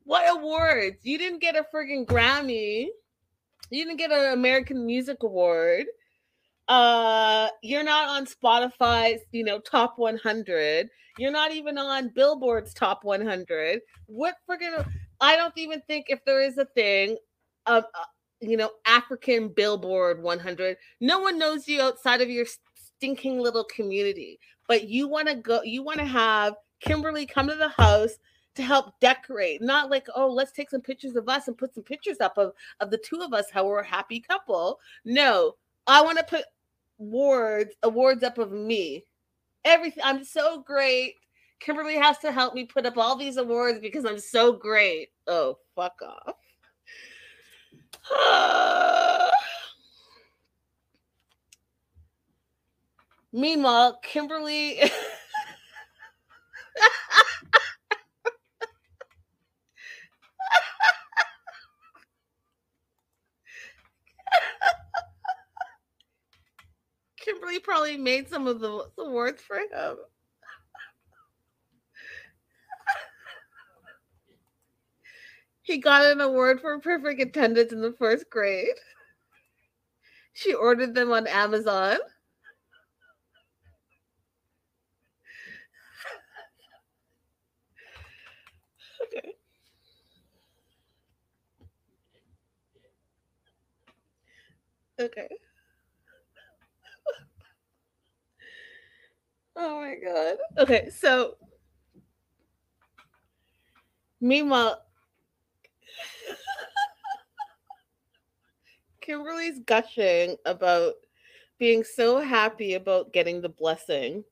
what awards? You didn't get a friggin' Grammy. You didn't get an American Music Award. Uh, you're not on Spotify's, you know, top 100. You're not even on Billboard's top 100. What friggin' I don't even think if there is a thing, of. Uh, you know, African Billboard 100. No one knows you outside of your stinking little community. But you want to go, you want to have Kimberly come to the house to help decorate, not like, oh, let's take some pictures of us and put some pictures up of, of the two of us, how we're a happy couple. No, I want to put awards, awards up of me. Everything. I'm so great. Kimberly has to help me put up all these awards because I'm so great. Oh, fuck off. Meanwhile, Kimberly. Kimberly probably made some of the awards for him. He got an award for perfect attendance in the first grade. She ordered them on Amazon. Okay. Okay. Oh my god. Okay, so meanwhile, Kimberly's gushing about being so happy about getting the blessing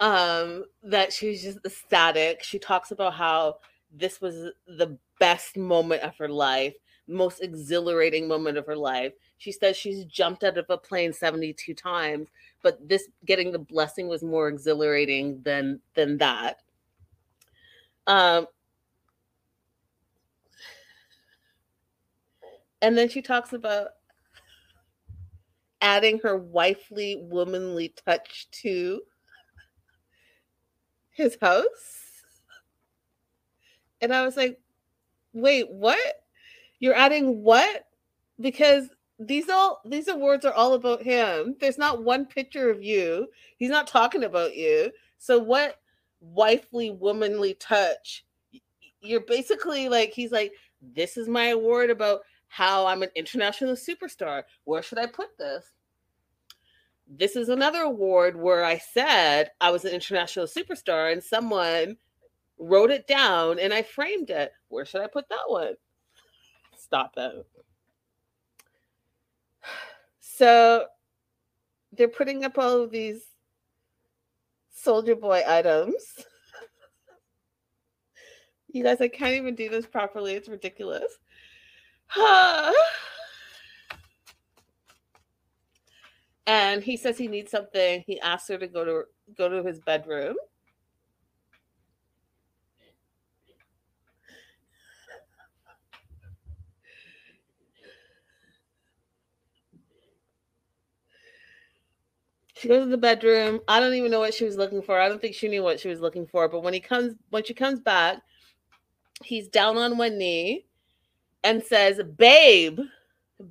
um that she's just ecstatic. She talks about how this was the best moment of her life most exhilarating moment of her life. She says she's jumped out of a plane 72 times but this getting the blessing was more exhilarating than than that. Um and then she talks about adding her wifely womanly touch to his house. And i was like wait what? You're adding what? Because these all these awards are all about him. There's not one picture of you. He's not talking about you. So what wifely womanly touch? You're basically like he's like this is my award about how i'm an international superstar where should i put this this is another award where i said i was an international superstar and someone wrote it down and i framed it where should i put that one stop it so they're putting up all of these SojaBoy items. you guys, I can't even do this properly. It's ridiculous. and he says he needs something. He asks her to go to go to his bedroom. She goes to the bedroom. I don't even know what she was looking for. I don't think she knew what she was looking for. But when he comes, when she comes back, he's down on one knee and says, Babe,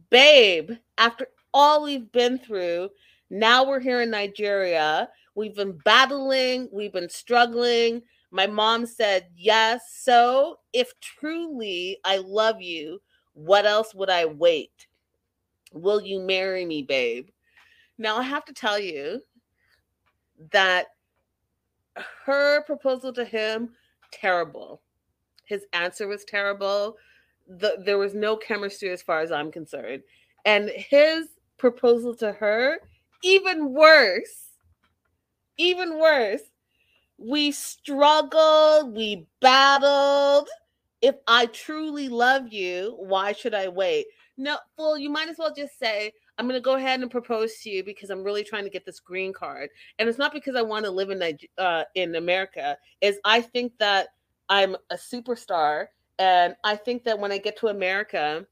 babe, after all we've been through, now we're here in Nigeria. We've been battling, we've been struggling. My mom said, Yes. So if truly I love you, what else would I wait? Will you marry me, babe? Now, I have to tell you that her proposal to him, terrible. His answer was terrible. The, there was no chemistry as far as I'm concerned. And his proposal to her, even worse. Even worse. We struggled, we battled. If I truly love you, why should I wait? No, well, you might as well just say, I'm going to go ahead and propose to you because I'm really trying to get this green card. And it's not because I want to live in uh, in America. Is I think that I'm a superstar, and I think that when I get to America,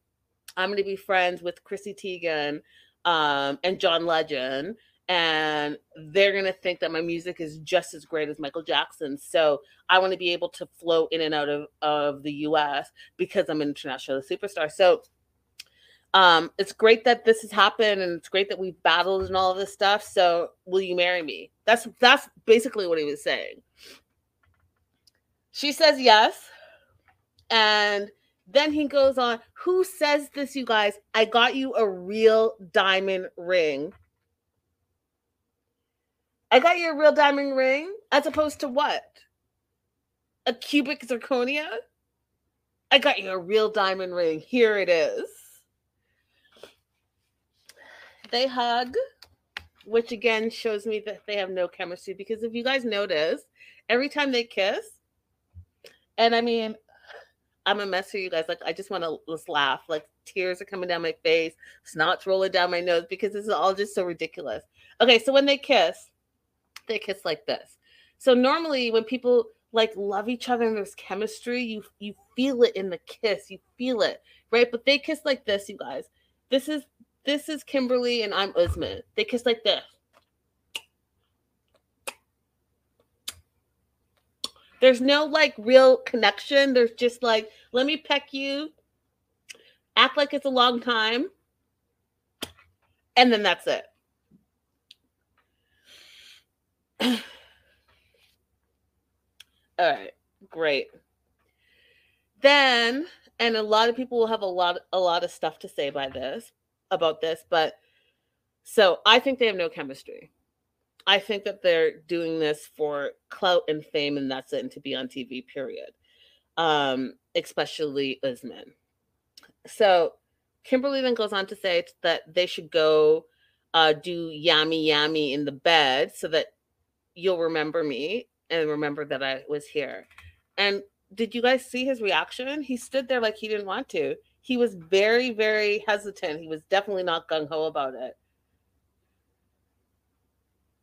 I'm going to be friends with Chrissy Teigen um, and John Legend, and they're going to think that my music is just as great as Michael Jackson's. So I want to be able to flow in and out of, of the US because I'm an international superstar. So um, it's great that this has happened and it's great that we've battled and all of this stuff. So will you marry me? That's that's basically what he was saying. She says yes. And then he goes on, Who says this, you guys? I got you a real diamond ring. I got you a real diamond ring as opposed to what? A cubic zirconia? I got you a real diamond ring. Here it is. They hug, which again shows me that they have no chemistry because if you guys notice, every time they kiss, and I mean, I'm a mess for you guys. Like, I just want to just laugh. Like, tears are coming down my face, snot's rolling down my nose because this is all just so ridiculous. Okay, so when they kiss, they kiss like this. So normally when people like love each other and there's chemistry, you you feel it in the kiss. You feel it, right? But they kiss like this, you guys. This is this is Kimberly and I'm Usman. They kiss like this. There's no like real connection. There's just like, let me peck you, act like it's a long time, and then that's it. All right, great. Then, and a lot of people will have a lot, a lot of stuff to say by this about this, but so I think they have no chemistry. I think that they're doing this for clout and fame, and that's it, and to be on TV. Period. Um, especially Usman. So Kimberly then goes on to say that they should go uh, do yummy yummy in the bed so that you'll remember me and remember that I was here. And did you guys see his reaction? He stood there like he didn't want to. He was very, very hesitant. He was definitely not gung ho about it.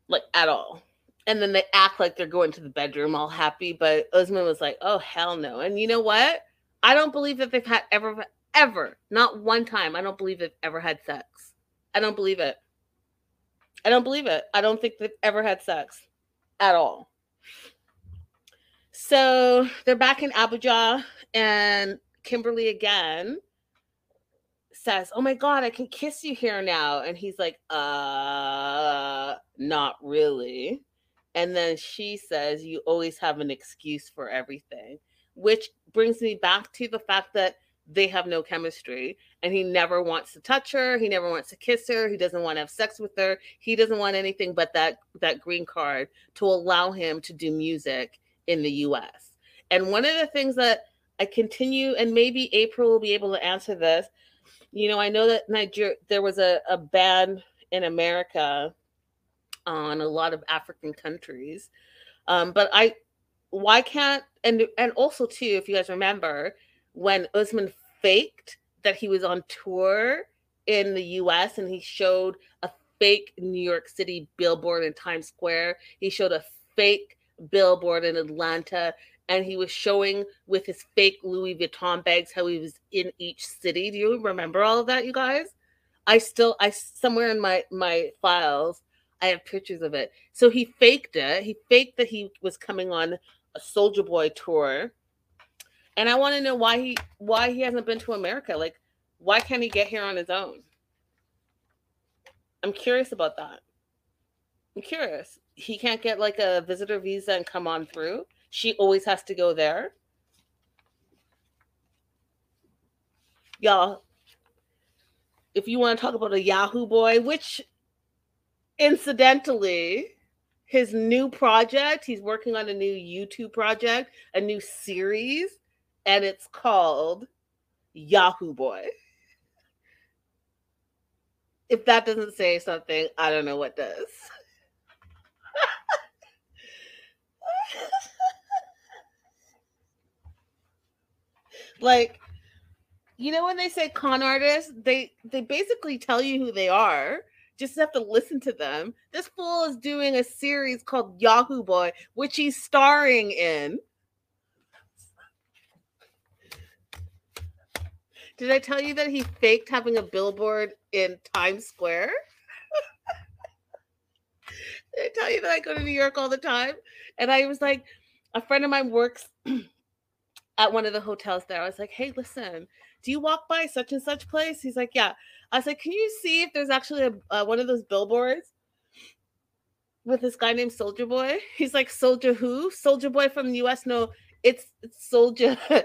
Like at all. And then they act like they're going to the bedroom all happy, but Usman was like, oh, hell no. And you know what? I don't believe that they've had ever, ever, not one time, I don't believe they've ever had sex. I don't believe it. I don't believe it. I don't think they've ever had sex at all. So they're back in Abuja, and Kimberly again says, "Oh my god, I can kiss you here now." And he's like, "Uh, not really." And then she says, "You always have an excuse for everything." Which brings me back to the fact that they have no chemistry and he never wants to touch her he never wants to kiss her he doesn't want to have sex with her he doesn't want anything but that that green card to allow him to do music in the US and one of the things that I continue and maybe April will be able to answer this you know I know that Nigeria there was a, a ban in America on a lot of African countries um, but I why can't and and also too if you guys remember when Usman faked that he was on tour in the US and he showed a fake New York City billboard in Times Square. He showed a fake billboard in Atlanta and he was showing with his fake Louis Vuitton bags how he was in each city. Do you remember all of that, you guys? I still I somewhere in my my files I have pictures of it. So he faked it. He faked that he was coming on a SojaBoy tour and I want to know why he why he hasn't been to America. Like, why can't he get here on his own? I'm curious about that. I'm curious. He can't get like a visitor visa and come on through. She always has to go there. Y'all, if you want to talk about a Yahoo boy, which incidentally, his new project, he's working on a new YouTube project, a new series and it's called Yahoo Boy. If that doesn't say something, I don't know what does. like you know when they say con artists they they basically tell you who they are just have to listen to them this fool is doing a series called yahoo boy which he's starring in Did I tell you that he faked having a billboard in Times Square? Did I tell you that I go to New York all the time? And I was like, a friend of mine works at one of the hotels there. I was like, hey, listen, do you walk by such and such place? He's like, yeah. I was like, can you see if there's actually a uh, one of those billboards with this guy named Soldier Boy? He's like, Soldier who? Soldier Boy from the US? No, it's, it's Soldier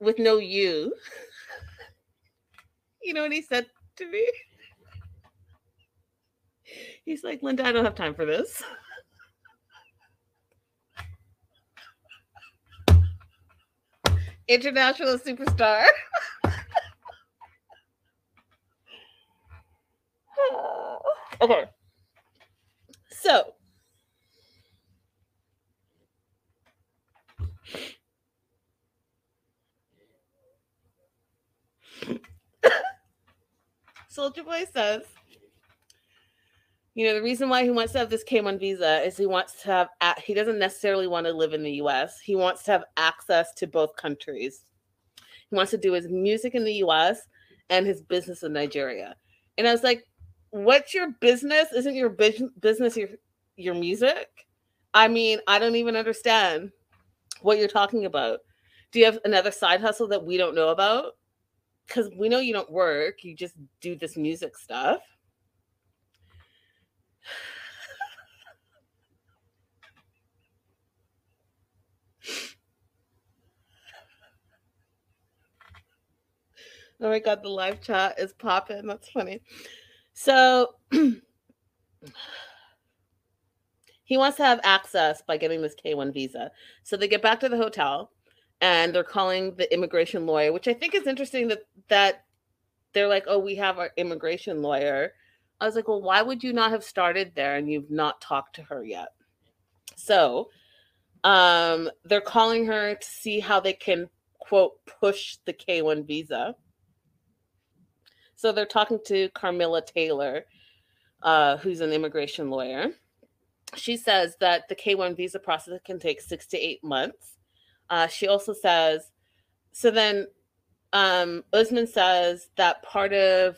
with no you. you know what he said to me? He's like, Linda, I don't have time for this. International superstar. okay. So, SojaBoy says, you know, the reason why he wants to have this K1 visa is he wants to have, he doesn't necessarily want to live in the US. He wants to have access to both countries. He wants to do his music in the US and his business in Nigeria. And I was like, what's your business? Isn't your business your, your music? I mean, I don't even understand what you're talking about. Do you have another side hustle that we don't know about? Because we know you don't work, you just do this music stuff. Oh my god, the live chat is popping. That's funny. So he wants to have access by getting this K1 visa. So they get back to the hotel and they're calling the immigration lawyer, which I think is interesting that that they're like, "Oh, we have our immigration lawyer." I was like, "Well, why would you not have started there and you've not talked to her yet?" So, um they're calling her to see how they can quote push the K1 visa. So they're talking to Carmilla Taylor, uh, who's an immigration lawyer. She says that the K1 visa process can take six to eight months. Uh, she also says, so then um, Usman says that part of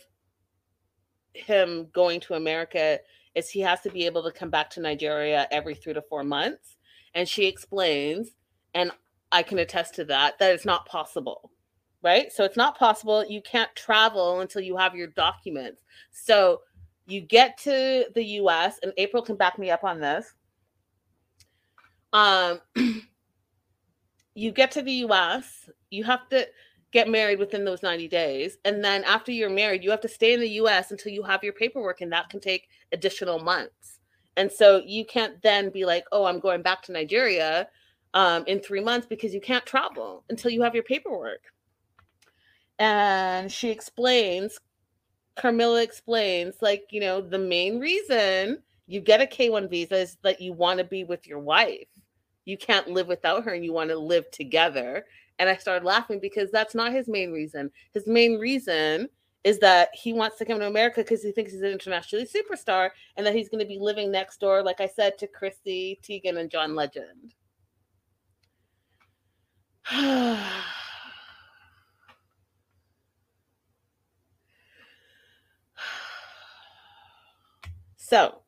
him going to America is he has to be able to come back to Nigeria every three to four months. And she explains, and I can attest to that, that it's not possible right? So it's not possible. You can't travel until you have your documents. So you get to the US, and April can back me up on this. Um, you get to the US, you have to get married within those 90 days. And then after you're married, you have to stay in the US until you have your paperwork, and that can take additional months. And so you can't then be like, oh, I'm going back to Nigeria um, in three months because you can't travel until you have your paperwork and she explains carmilla explains like you know the main reason you get a k1 visa is that you want to be with your wife you can't live without her and you want to live together and i started laughing because that's not his main reason his main reason is that he wants to come to america because he thinks he's an internationally superstar and that he's going to be living next door like i said to chrissy teigen and john legend So,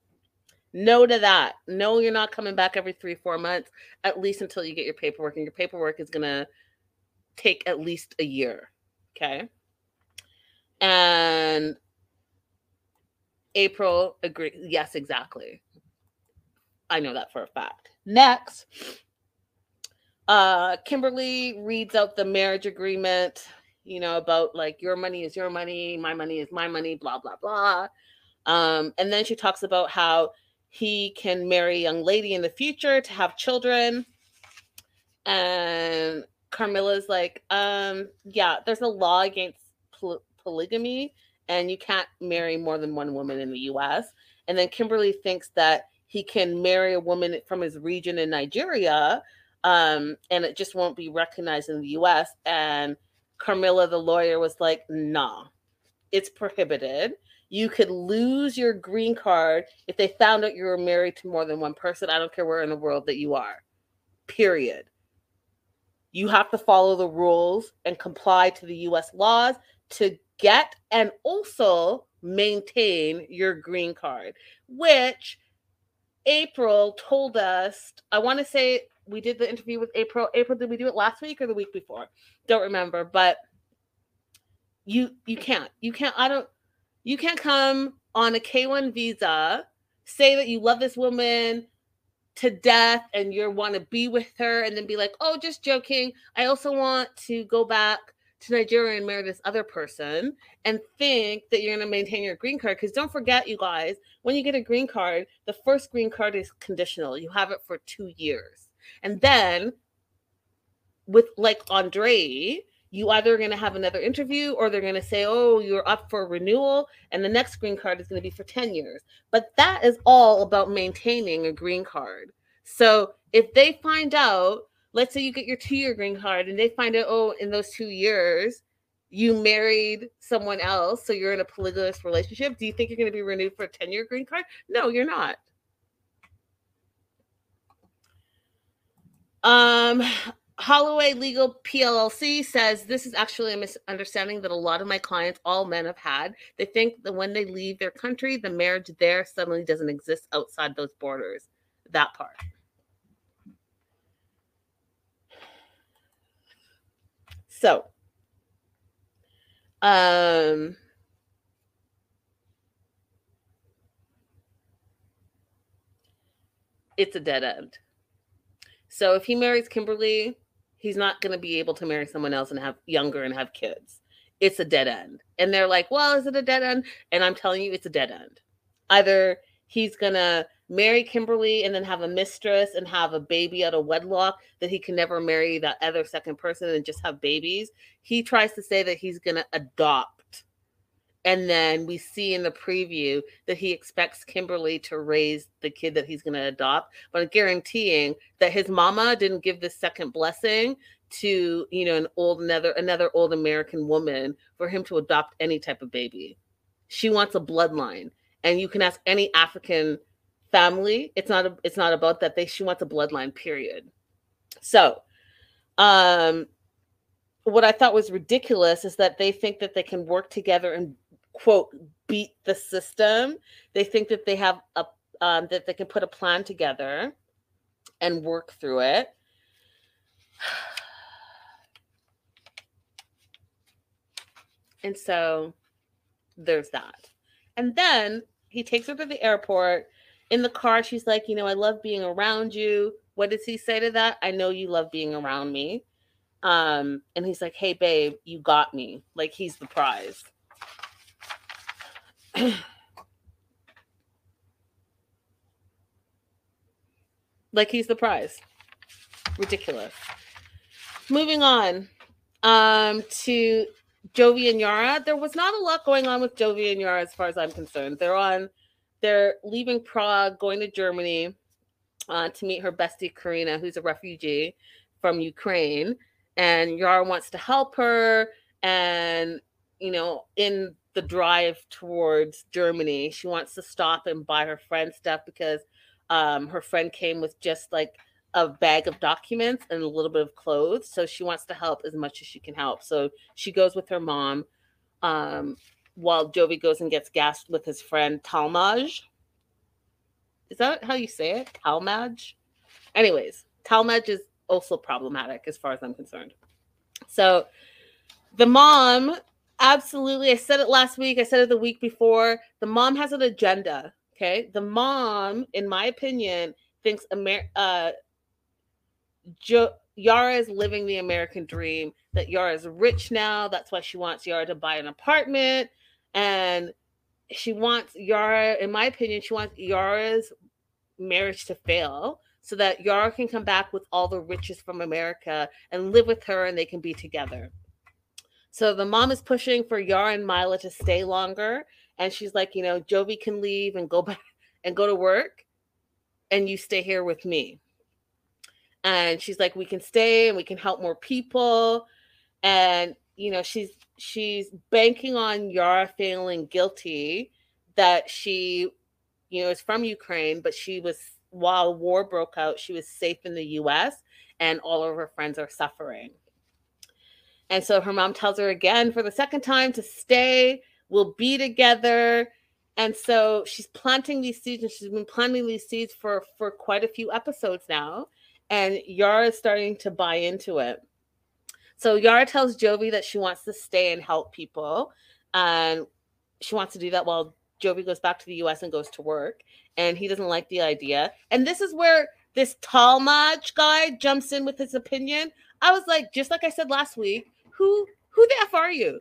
no to that. No, you're not coming back every three, four months, at least until you get your paperwork. And your paperwork is going to take at least a year. Okay. And April agree. Yes, exactly. I know that for a fact. Next, uh, Kimberly reads out the marriage agreement, you know, about like your money is your money, my money is my money, blah, blah, blah. Um, and then she talks about how he can marry a young lady in the future to have children. And Carmilla's like, um, yeah, there's a law against poly- polygamy, and you can't marry more than one woman in the US. And then Kimberly thinks that he can marry a woman from his region in Nigeria, um, and it just won't be recognized in the US. And Carmilla, the lawyer, was like, nah, it's prohibited you could lose your green card if they found out you were married to more than one person. I don't care where in the world that you are. Period. You have to follow the rules and comply to the US laws to get and also maintain your green card, which April told us. I want to say we did the interview with April. April, did we do it last week or the week before? Don't remember, but you you can't. You can't. I don't you can't come on a K1 visa, say that you love this woman to death and you want to be with her and then be like, oh, just joking. I also want to go back to Nigeria and marry this other person and think that you're going to maintain your green card. Because don't forget, you guys, when you get a green card, the first green card is conditional. You have it for two years. And then with like Andrei, you either going to have another interview or they're going to say, oh, you're up for renewal. And the next green card is going to be for 10 years. But that is all about maintaining a green card. So if they find out, let's say you get your two year green card and they find out, oh, in those two years, you married someone else, so you're in a polygamous relationship. Do you think you're going to be renewed for a 10 year green card? No, you're not. Um, Holloway Legal PLLC says this is actually a misunderstanding that a lot of my clients, all men, have had. They think that when they leave their country, the marriage there suddenly doesn't exist outside those borders. That part. So, um, it's a dead end. So if he marries Kimberly, he's not going to be able to marry someone else and have younger and have kids. It's a dead end. And they're like, well, is it a dead end? And I'm telling you, it's a dead end. Either he's going to marry Kimberly and then have a mistress and have a baby out of wedlock that he can never marry that other second person and just have babies. He tries to say that he's going to adopt. And then we see in the preview that he expects Kimberly to raise the kid that he's going to adopt, but guaranteeing that his mama didn't give the second blessing to, you know, an old another another old American woman for him to adopt any type of baby. She wants a bloodline. And you can ask any African family. It's not a, it's not about that. They she wants a bloodline. Period. So, um, what I thought was ridiculous is that they think that they can work together and quote beat the system. They think that they have a um, that they can put a plan together and work through it. And so there's that. And then he takes her to the airport in the car, she's like, you know, I love being around you. What does he say to that? I know you love being around me. Um, and he's like, hey, babe, you got me. Like he's the prize. like he's the prize. Ridiculous. Moving on um, to Jovi and Yara. There was not a lot going on with Jovi and Yara as far as I'm concerned. They're on they're leaving Prague, going to Germany uh, to meet her bestie Karina, who's a refugee from Ukraine. And Yara wants to help her. And, you know, in the drive towards Germany, she wants to stop and buy her friend stuff because um, her friend came with just like a bag of documents and a little bit of clothes. So she wants to help as much as she can help. So she goes with her mom. Um, while Jovi goes and gets gassed with his friend Talmaj. Is that how you say it? Talmaj? Anyways, Talmaj is also problematic as far as I'm concerned. So the mom, absolutely, I said it last week, I said it the week before. The mom has an agenda. Okay. The mom, in my opinion, thinks Amer- uh, jo- Yara is living the American dream, that Yara is rich now. That's why she wants Yara to buy an apartment and she wants Yara, in my opinion, she wants Yara's marriage to fail so that Yara can come back with all the riches from America and live with her and they can be together. So the mom is pushing for Yara and Mila to stay longer. And she's like, you know, Jovi can leave and go back and go to work, and you stay here with me. And she's like, we can stay and we can help more people. And you know, she's she's banking on Yara feeling guilty that she, you know, is from Ukraine, but she was while war broke out, she was safe in the US and all of her friends are suffering. And so her mom tells her again for the second time to stay, we'll be together. And so she's planting these seeds and she's been planting these seeds for for quite a few episodes now. And Yara is starting to buy into it. So Yara tells Jovi that she wants to stay and help people. And she wants to do that while Jovi goes back to the US and goes to work. And he doesn't like the idea. And this is where this Talmaj guy jumps in with his opinion. I was like, just like I said last week, who Who the F are you?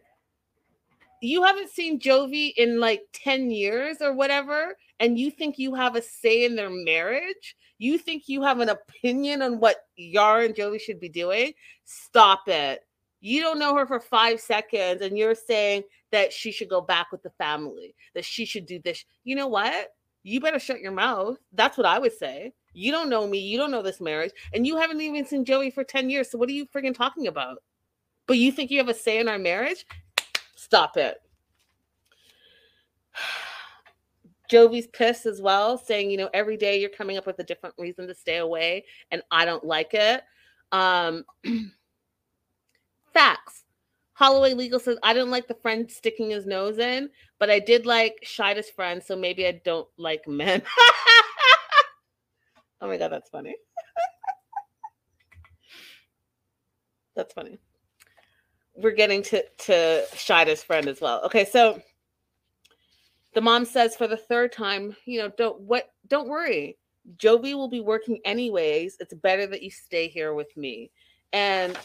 You haven't seen Jovi in like 10 years or whatever, and you think you have a say in their marriage? You think you have an opinion on what Yara and Jovi should be doing? Stop it. You don't know her for five seconds, and you're saying that she should go back with the family, that she should do this. You know what? You better shut your mouth. That's what I would say. You don't know me. You don't know this marriage. And you haven't even seen Joey for 10 years. So what are you freaking talking about? But you think you have a say in our marriage? Stop it. Jovi's pissed as well, saying, you know, every day you're coming up with a different reason to stay away, and I don't like it. Um, facts. Holloway Legal says, I didn't like the friend sticking his nose in, but I did like Shaeeda's friend, so maybe I don't like men. oh my God, that's funny. that's funny. We're getting to, to Shaeeda's friend as well. Okay, so the mom says for the third time, you know, don't what don't worry. Jovi will be working anyways. It's better that you stay here with me. And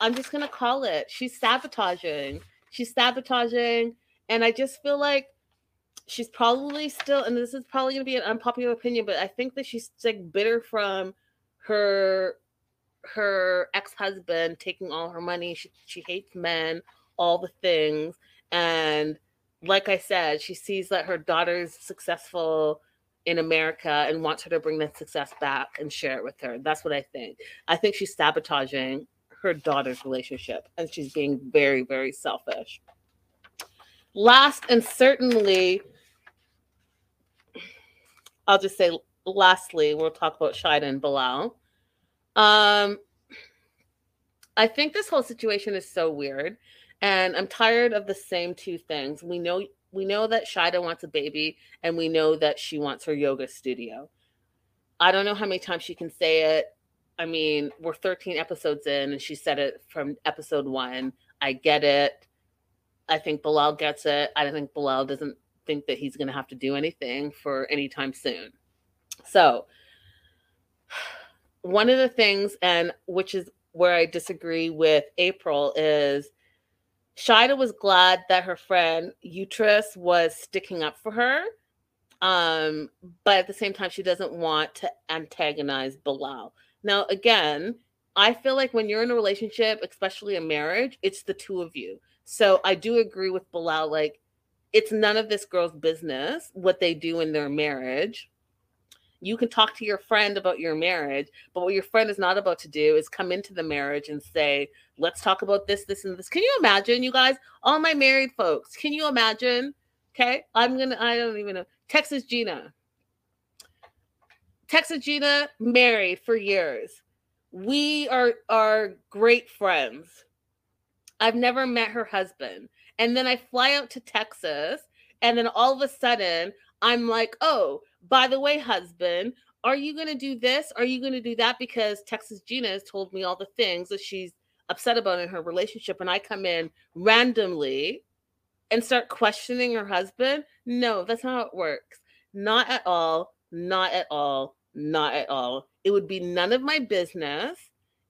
I'm just gonna call it. She's sabotaging. She's sabotaging, and I just feel like she's probably still. And this is probably gonna be an unpopular opinion, but I think that she's like bitter from her her ex-husband taking all her money. She she hates men, all the things, and like I said, she sees that her daughter's successful in America and wants her to bring that success back and share it with her. That's what I think. I think she's sabotaging her daughter's relationship and she's being very, very selfish. Last and certainly, I'll just say lastly, we'll talk about Shaeeda and Bilal. Um, I think this whole situation is so weird, and I'm tired of the same two things. We know we know that Shaeeda wants a baby, and we know that she wants her yoga studio. I don't know how many times she can say it. I mean, we're 13 episodes in, and she said it from episode one. I get it. I think Bilal gets it. I don't think Bilal doesn't think that he's going to have to do anything for any time soon. So, one of the things, and which is where I disagree with April, is Shaeeda was glad that her friend Utrus was sticking up for her. Um, but at the same time, she doesn't want to antagonize Bilal. Now, again, I feel like when you're in a relationship, especially a marriage, it's the two of you. So I do agree with Bilal. Like, it's none of this girl's business what they do in their marriage. You can talk to your friend about your marriage, but what your friend is not about to do is come into the marriage and say, let's talk about this, this, and this. Can you imagine, you guys, all my married folks? Can you imagine? Okay, I'm gonna, I don't even know. Texas Gina. Texas Gina married for years. We are are great friends. I've never met her husband. And then I fly out to Texas and then all of a sudden I'm like, "Oh, by the way, husband, are you going to do this? Are you going to do that because Texas Gina has told me all the things that she's upset about in her relationship and I come in randomly and start questioning her husband? No, that's not how it works. Not at all. Not at all not at all. It would be none of my business.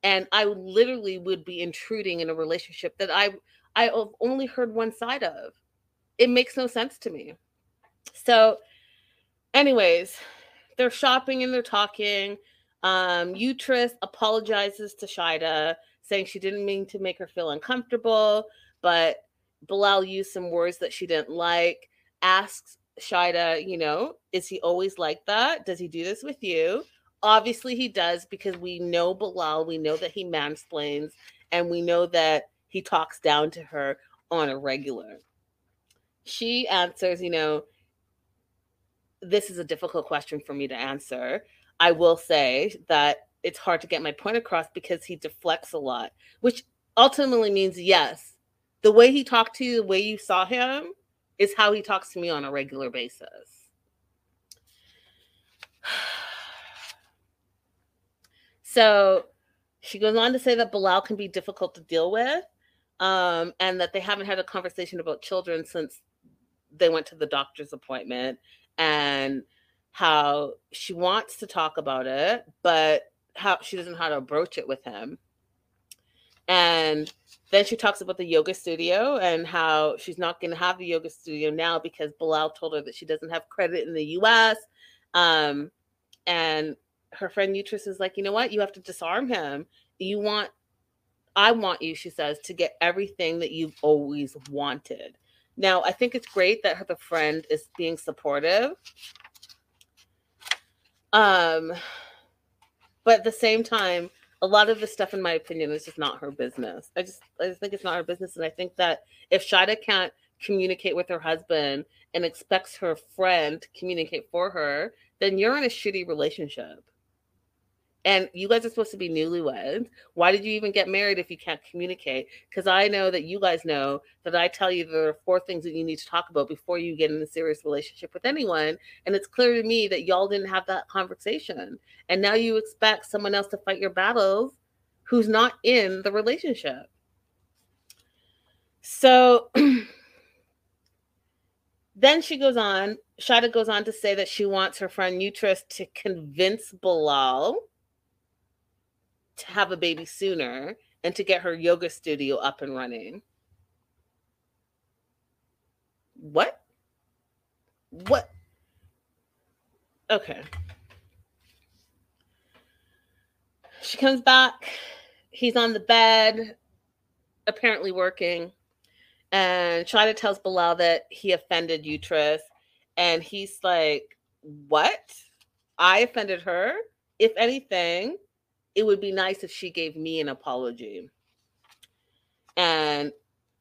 And I literally would be intruding in a relationship that I I have only heard one side of. It makes no sense to me. So, anyways, they're shopping and they're talking. Um, Utrus apologizes to Shaeeda, saying she didn't mean to make her feel uncomfortable, but Bilal used some words that she didn't like. Asks Shaeeda, you know, is he always like that? Does he do this with you? Obviously, he does because we know Bilal, we know that he mansplains, and we know that he talks down to her on a regular. She answers, you know, this is a difficult question for me to answer. I will say that it's hard to get my point across because he deflects a lot, which ultimately means yes. The way he talked to you, the way you saw him, is how he talks to me on a regular basis. So she goes on to say that Bilal can be difficult to deal with um, and that they haven't had a conversation about children since they went to the doctor's appointment and how she wants to talk about it, but how she doesn't know how to approach it with him. And then she talks about the yoga studio and how she's not going to have the yoga studio now because Bilal told her that she doesn't have credit in the US. Um, and her friend Utrus is like, you know what? You have to disarm him. You want, I want you, she says, to get everything that you've always wanted. Now, I think it's great that her the friend is being supportive. Um, but at the same time, a lot of the stuff, in my opinion, is just not her business. I just, I just think it's not her business, and I think that if Shaeeda can't communicate with her husband and expects her friend to communicate for her, then you're in a shitty relationship and you guys are supposed to be newlyweds. Why did you even get married if you can't communicate? Because I know that you guys know that I tell you there are four things that you need to talk about before you get in a serious relationship with anyone. And it's clear to me that y'all didn't have that conversation. And now you expect someone else to fight your battles who's not in the relationship. So then she goes on, Shaeeda goes on to say that she wants her friend Utrus to convince Bilal to have a baby sooner and to get her yoga studio up and running. What? What? Okay. She comes back. He's on the bed, apparently working. And Shaeeda tells Bilal that he offended Utrus. And he's like, What? I offended her? If anything, it would be nice if she gave me an apology and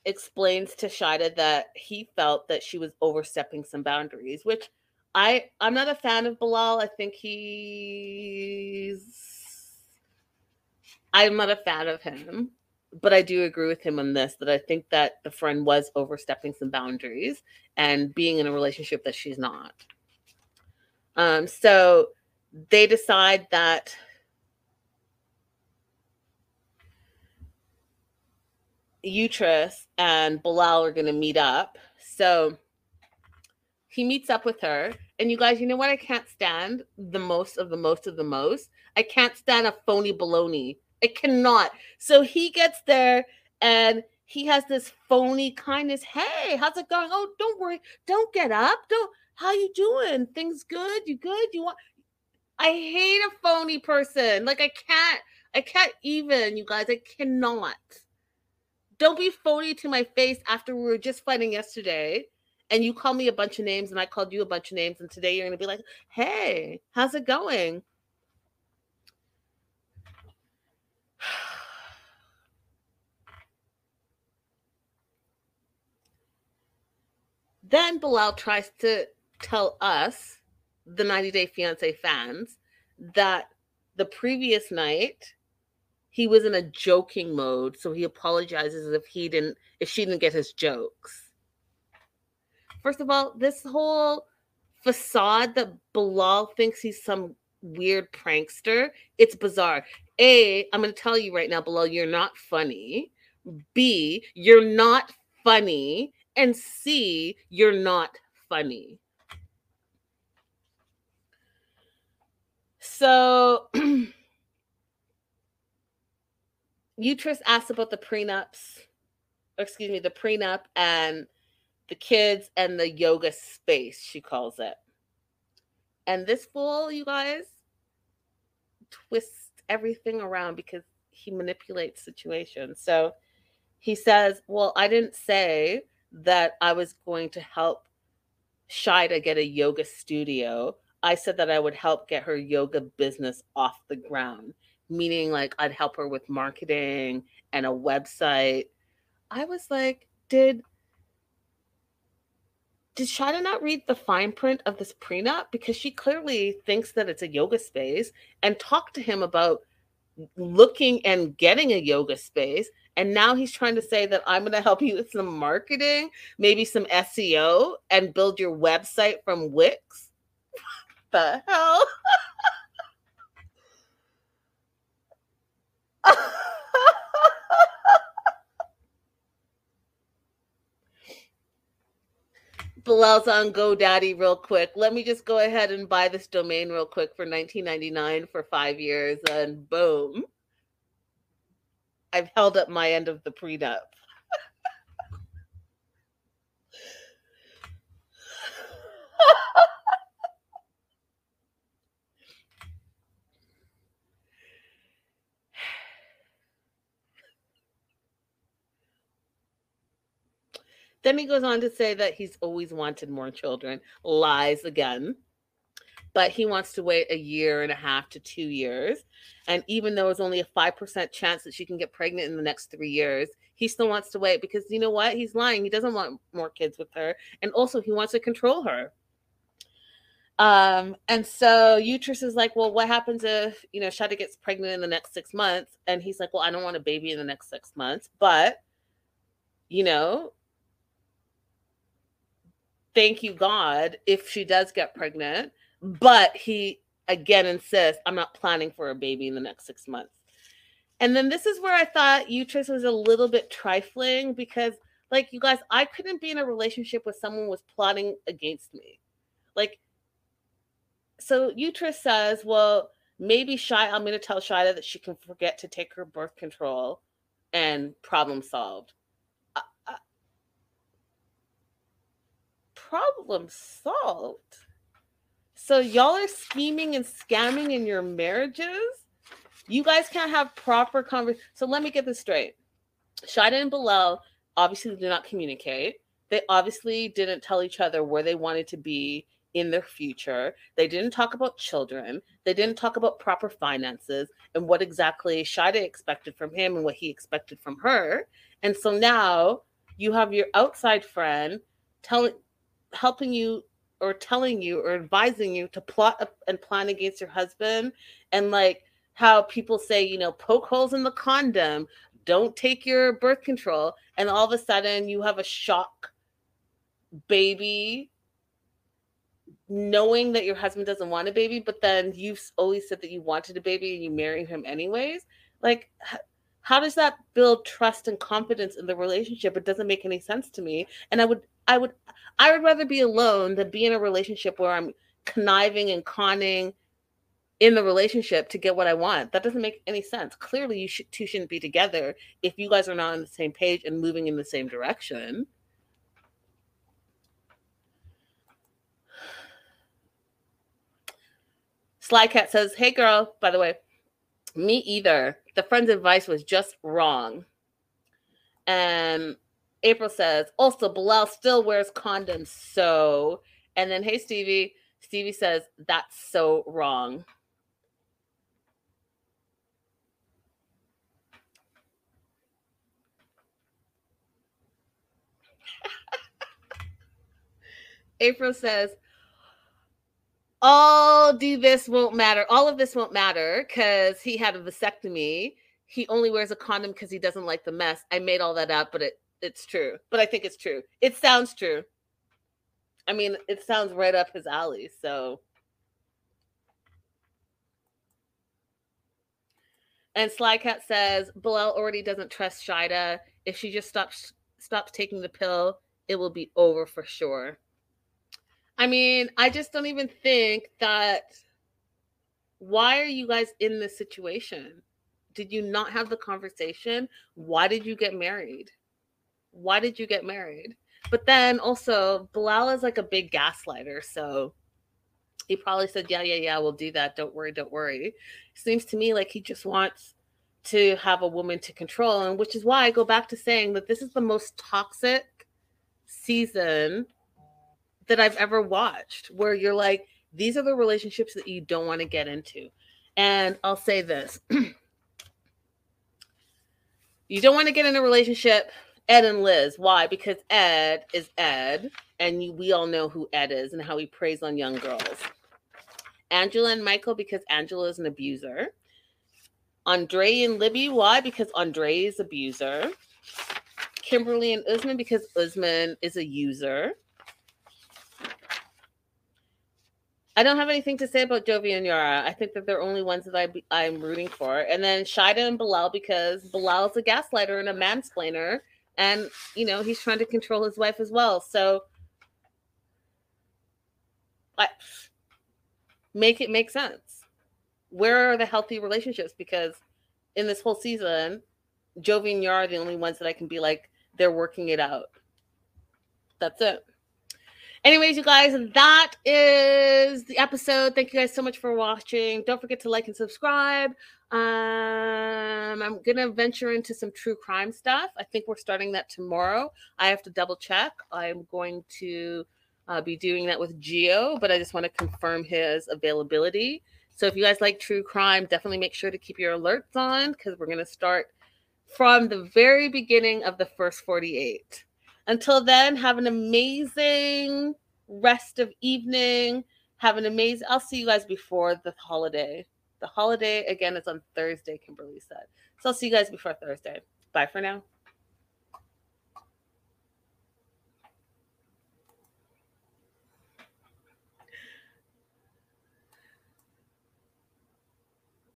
explains to Shaeeda that he felt that she was overstepping some boundaries, which I I'm not a fan of Bilal. I think he's I'm not a fan of him, but I do agree with him on this that I think that the friend was overstepping some boundaries and being in a relationship that she's not. Um so they decide that Utrus and Bilal are going to meet up. So he meets up with her. And you guys, you know what I can't stand the most of the most of the most? I can't stand a phony baloney. I cannot. So he gets there and he has this phony kindness. Hey, how's it going? Oh, don't worry. Don't get up. Don't. How you doing? Things good? You good? You want? I hate a phony person. Like I can't. I can't even. You guys. I cannot. Don't be phony to my face after we were just fighting yesterday and you call me a bunch of names and I called you a bunch of names and today you're going to be like, "Hey, how's it going?" then Bilal tries to tell us, the 90 Day Fiance fans, that the previous night he was in a joking mode, so he apologizes if he didn't if she didn't get his jokes. First of all, this whole facade that Bilal thinks he's some weird prankster, it's bizarre. A, I'm going to tell you right now, Bilal, you're not funny. B, you're not funny. And C, you're not funny. So Utrus asked about the prenups, excuse me, the prenup and the kids and the yoga space, she calls it. And this fool, you guys, twists everything around because he manipulates situations. So he says, Well, I didn't say that I was going to help Shaeeda get a yoga studio. I said that I would help get her yoga business off the ground meaning like I'd help her with marketing and a website. I was like, did did Shaeeda not read the fine print of this prenup? Because she clearly thinks that it's a yoga space and talk to him about looking and getting a yoga space. And now he's trying to say that I'm going to help you with some marketing, maybe some SEO, and build your website from Wix. the hell? Bilal's on GoDaddy real quick. Let me just go ahead and buy this domain real quick for 19.99 for five years, and boom. I've held up my end of the prenup. Then he goes on to say that he's always wanted more children. Lies again. But he wants to wait a year and a half to two years. And even though it's only a 5% chance that she can get pregnant in the next three years, he still wants to wait because you know what? He's lying. He doesn't want more kids with her. And also, he wants to control her. Um, and so Utrus is like, well, what happens if, you know, Shaeeda gets pregnant in the next six months? And he's like, well, I don't want a baby in the next six months, but, you know, thank you God if she does get pregnant. But he again insists, I'm not planning for a baby in the next six months. And then this is where I thought Utrus was a little bit trifling because, like, you guys, I couldn't be in a relationship with someone was plotting against me. Like, so Utrus says, well, maybe Shy, I'm going to tell Shaeeda that she can forget to take her birth control and problem solved. Problem solved. So y'all are scheming and scamming in your marriages. You guys can't have proper conversation. So let me get this straight. Shaeeda and Bilal obviously did not communicate. They obviously didn't tell each other where they wanted to be in their future. They didn't talk about children. They didn't talk about proper finances and what exactly Shaeeda expected from him and what he expected from her. And so now you have your outside friend telling helping you or telling you or advising you to plot and plan against your husband and like how people say you know poke holes in the condom. Don't take your birth control. And all of a sudden you have a shock baby knowing that your husband doesn't want a baby but then you've always said that you wanted a baby and you marry him anyways. Like how does that build trust and confidence in the relationship? It doesn't make any sense to me. And i would i would i would rather be alone than be in a relationship where i'm conniving and conning in the relationship to get what i want that doesn't make any sense clearly you should, two shouldn't be together if you guys are not on the same page and moving in the same direction Slycat says, Hey girl, by the way, me either. The friend's advice was just wrong. And April says, also, Bilal still wears condoms. So, and then, hey, Stevie. Stevie says, that's so wrong. April says, all do this won't matter. All of this won't matter because he had a vasectomy. He only wears a condom because he doesn't like the mess. I made all that up, but it it's true. But I think it's true. It sounds true. I mean, it sounds right up his alley. So And Slycat says Bilal already doesn't trust Shaeeda. If she just stops stops taking the pill, it will be over for sure. I mean, I just don't even think that. Why are you guys in this situation? Did you not have the conversation? Why did you get married? Why did you get married? But then also, Bilal is like a big gaslighter. So he probably said, Yeah, yeah, yeah, we'll do that. Don't worry, don't worry. Seems to me like he just wants to have a woman to control. And which is why I go back to saying that this is the most toxic season that I've ever watched where you're like, these are the relationships that you don't want to get into. And I'll say this you don't want to get in a relationship, Ed and Liz. Why? Because Ed is Ed, and you, we all know who Ed is and how he preys on young girls. Angela and Michael, because Angela is an abuser. Andrei and Libby, why? Because Andrei is abuser. Kimberly and Usman, because Usman is a user. I don't have anything to say about Jovi and Yara. I think that they're only ones that I I'm rooting for. And then Shaeeda and Bilal because Bilal's a gaslighter and a mansplainer, and you know he's trying to control his wife as well. So, like make it make sense. Where are the healthy relationships? Because in this whole season, Jovi and Yara are the only ones that I can be like, they're working it out. That's it. Anyways, you guys, that is the episode. Thank you guys so much for watching. Don't forget to like and subscribe. Um, I'm gonna venture into some true crime stuff. I think we're starting that tomorrow. I have to double check. I'm going to uh, be doing that with Geo, but I just want to confirm his availability. So if you guys like true crime, definitely make sure to keep your alerts on because we're gonna start from the very beginning of the first 48. Until then, have an amazing rest of evening. Have an amazing, I'll see you guys before the holiday. The holiday again is on Thursday, Kimberly said. So I'll see you guys before Thursday. Bye for now.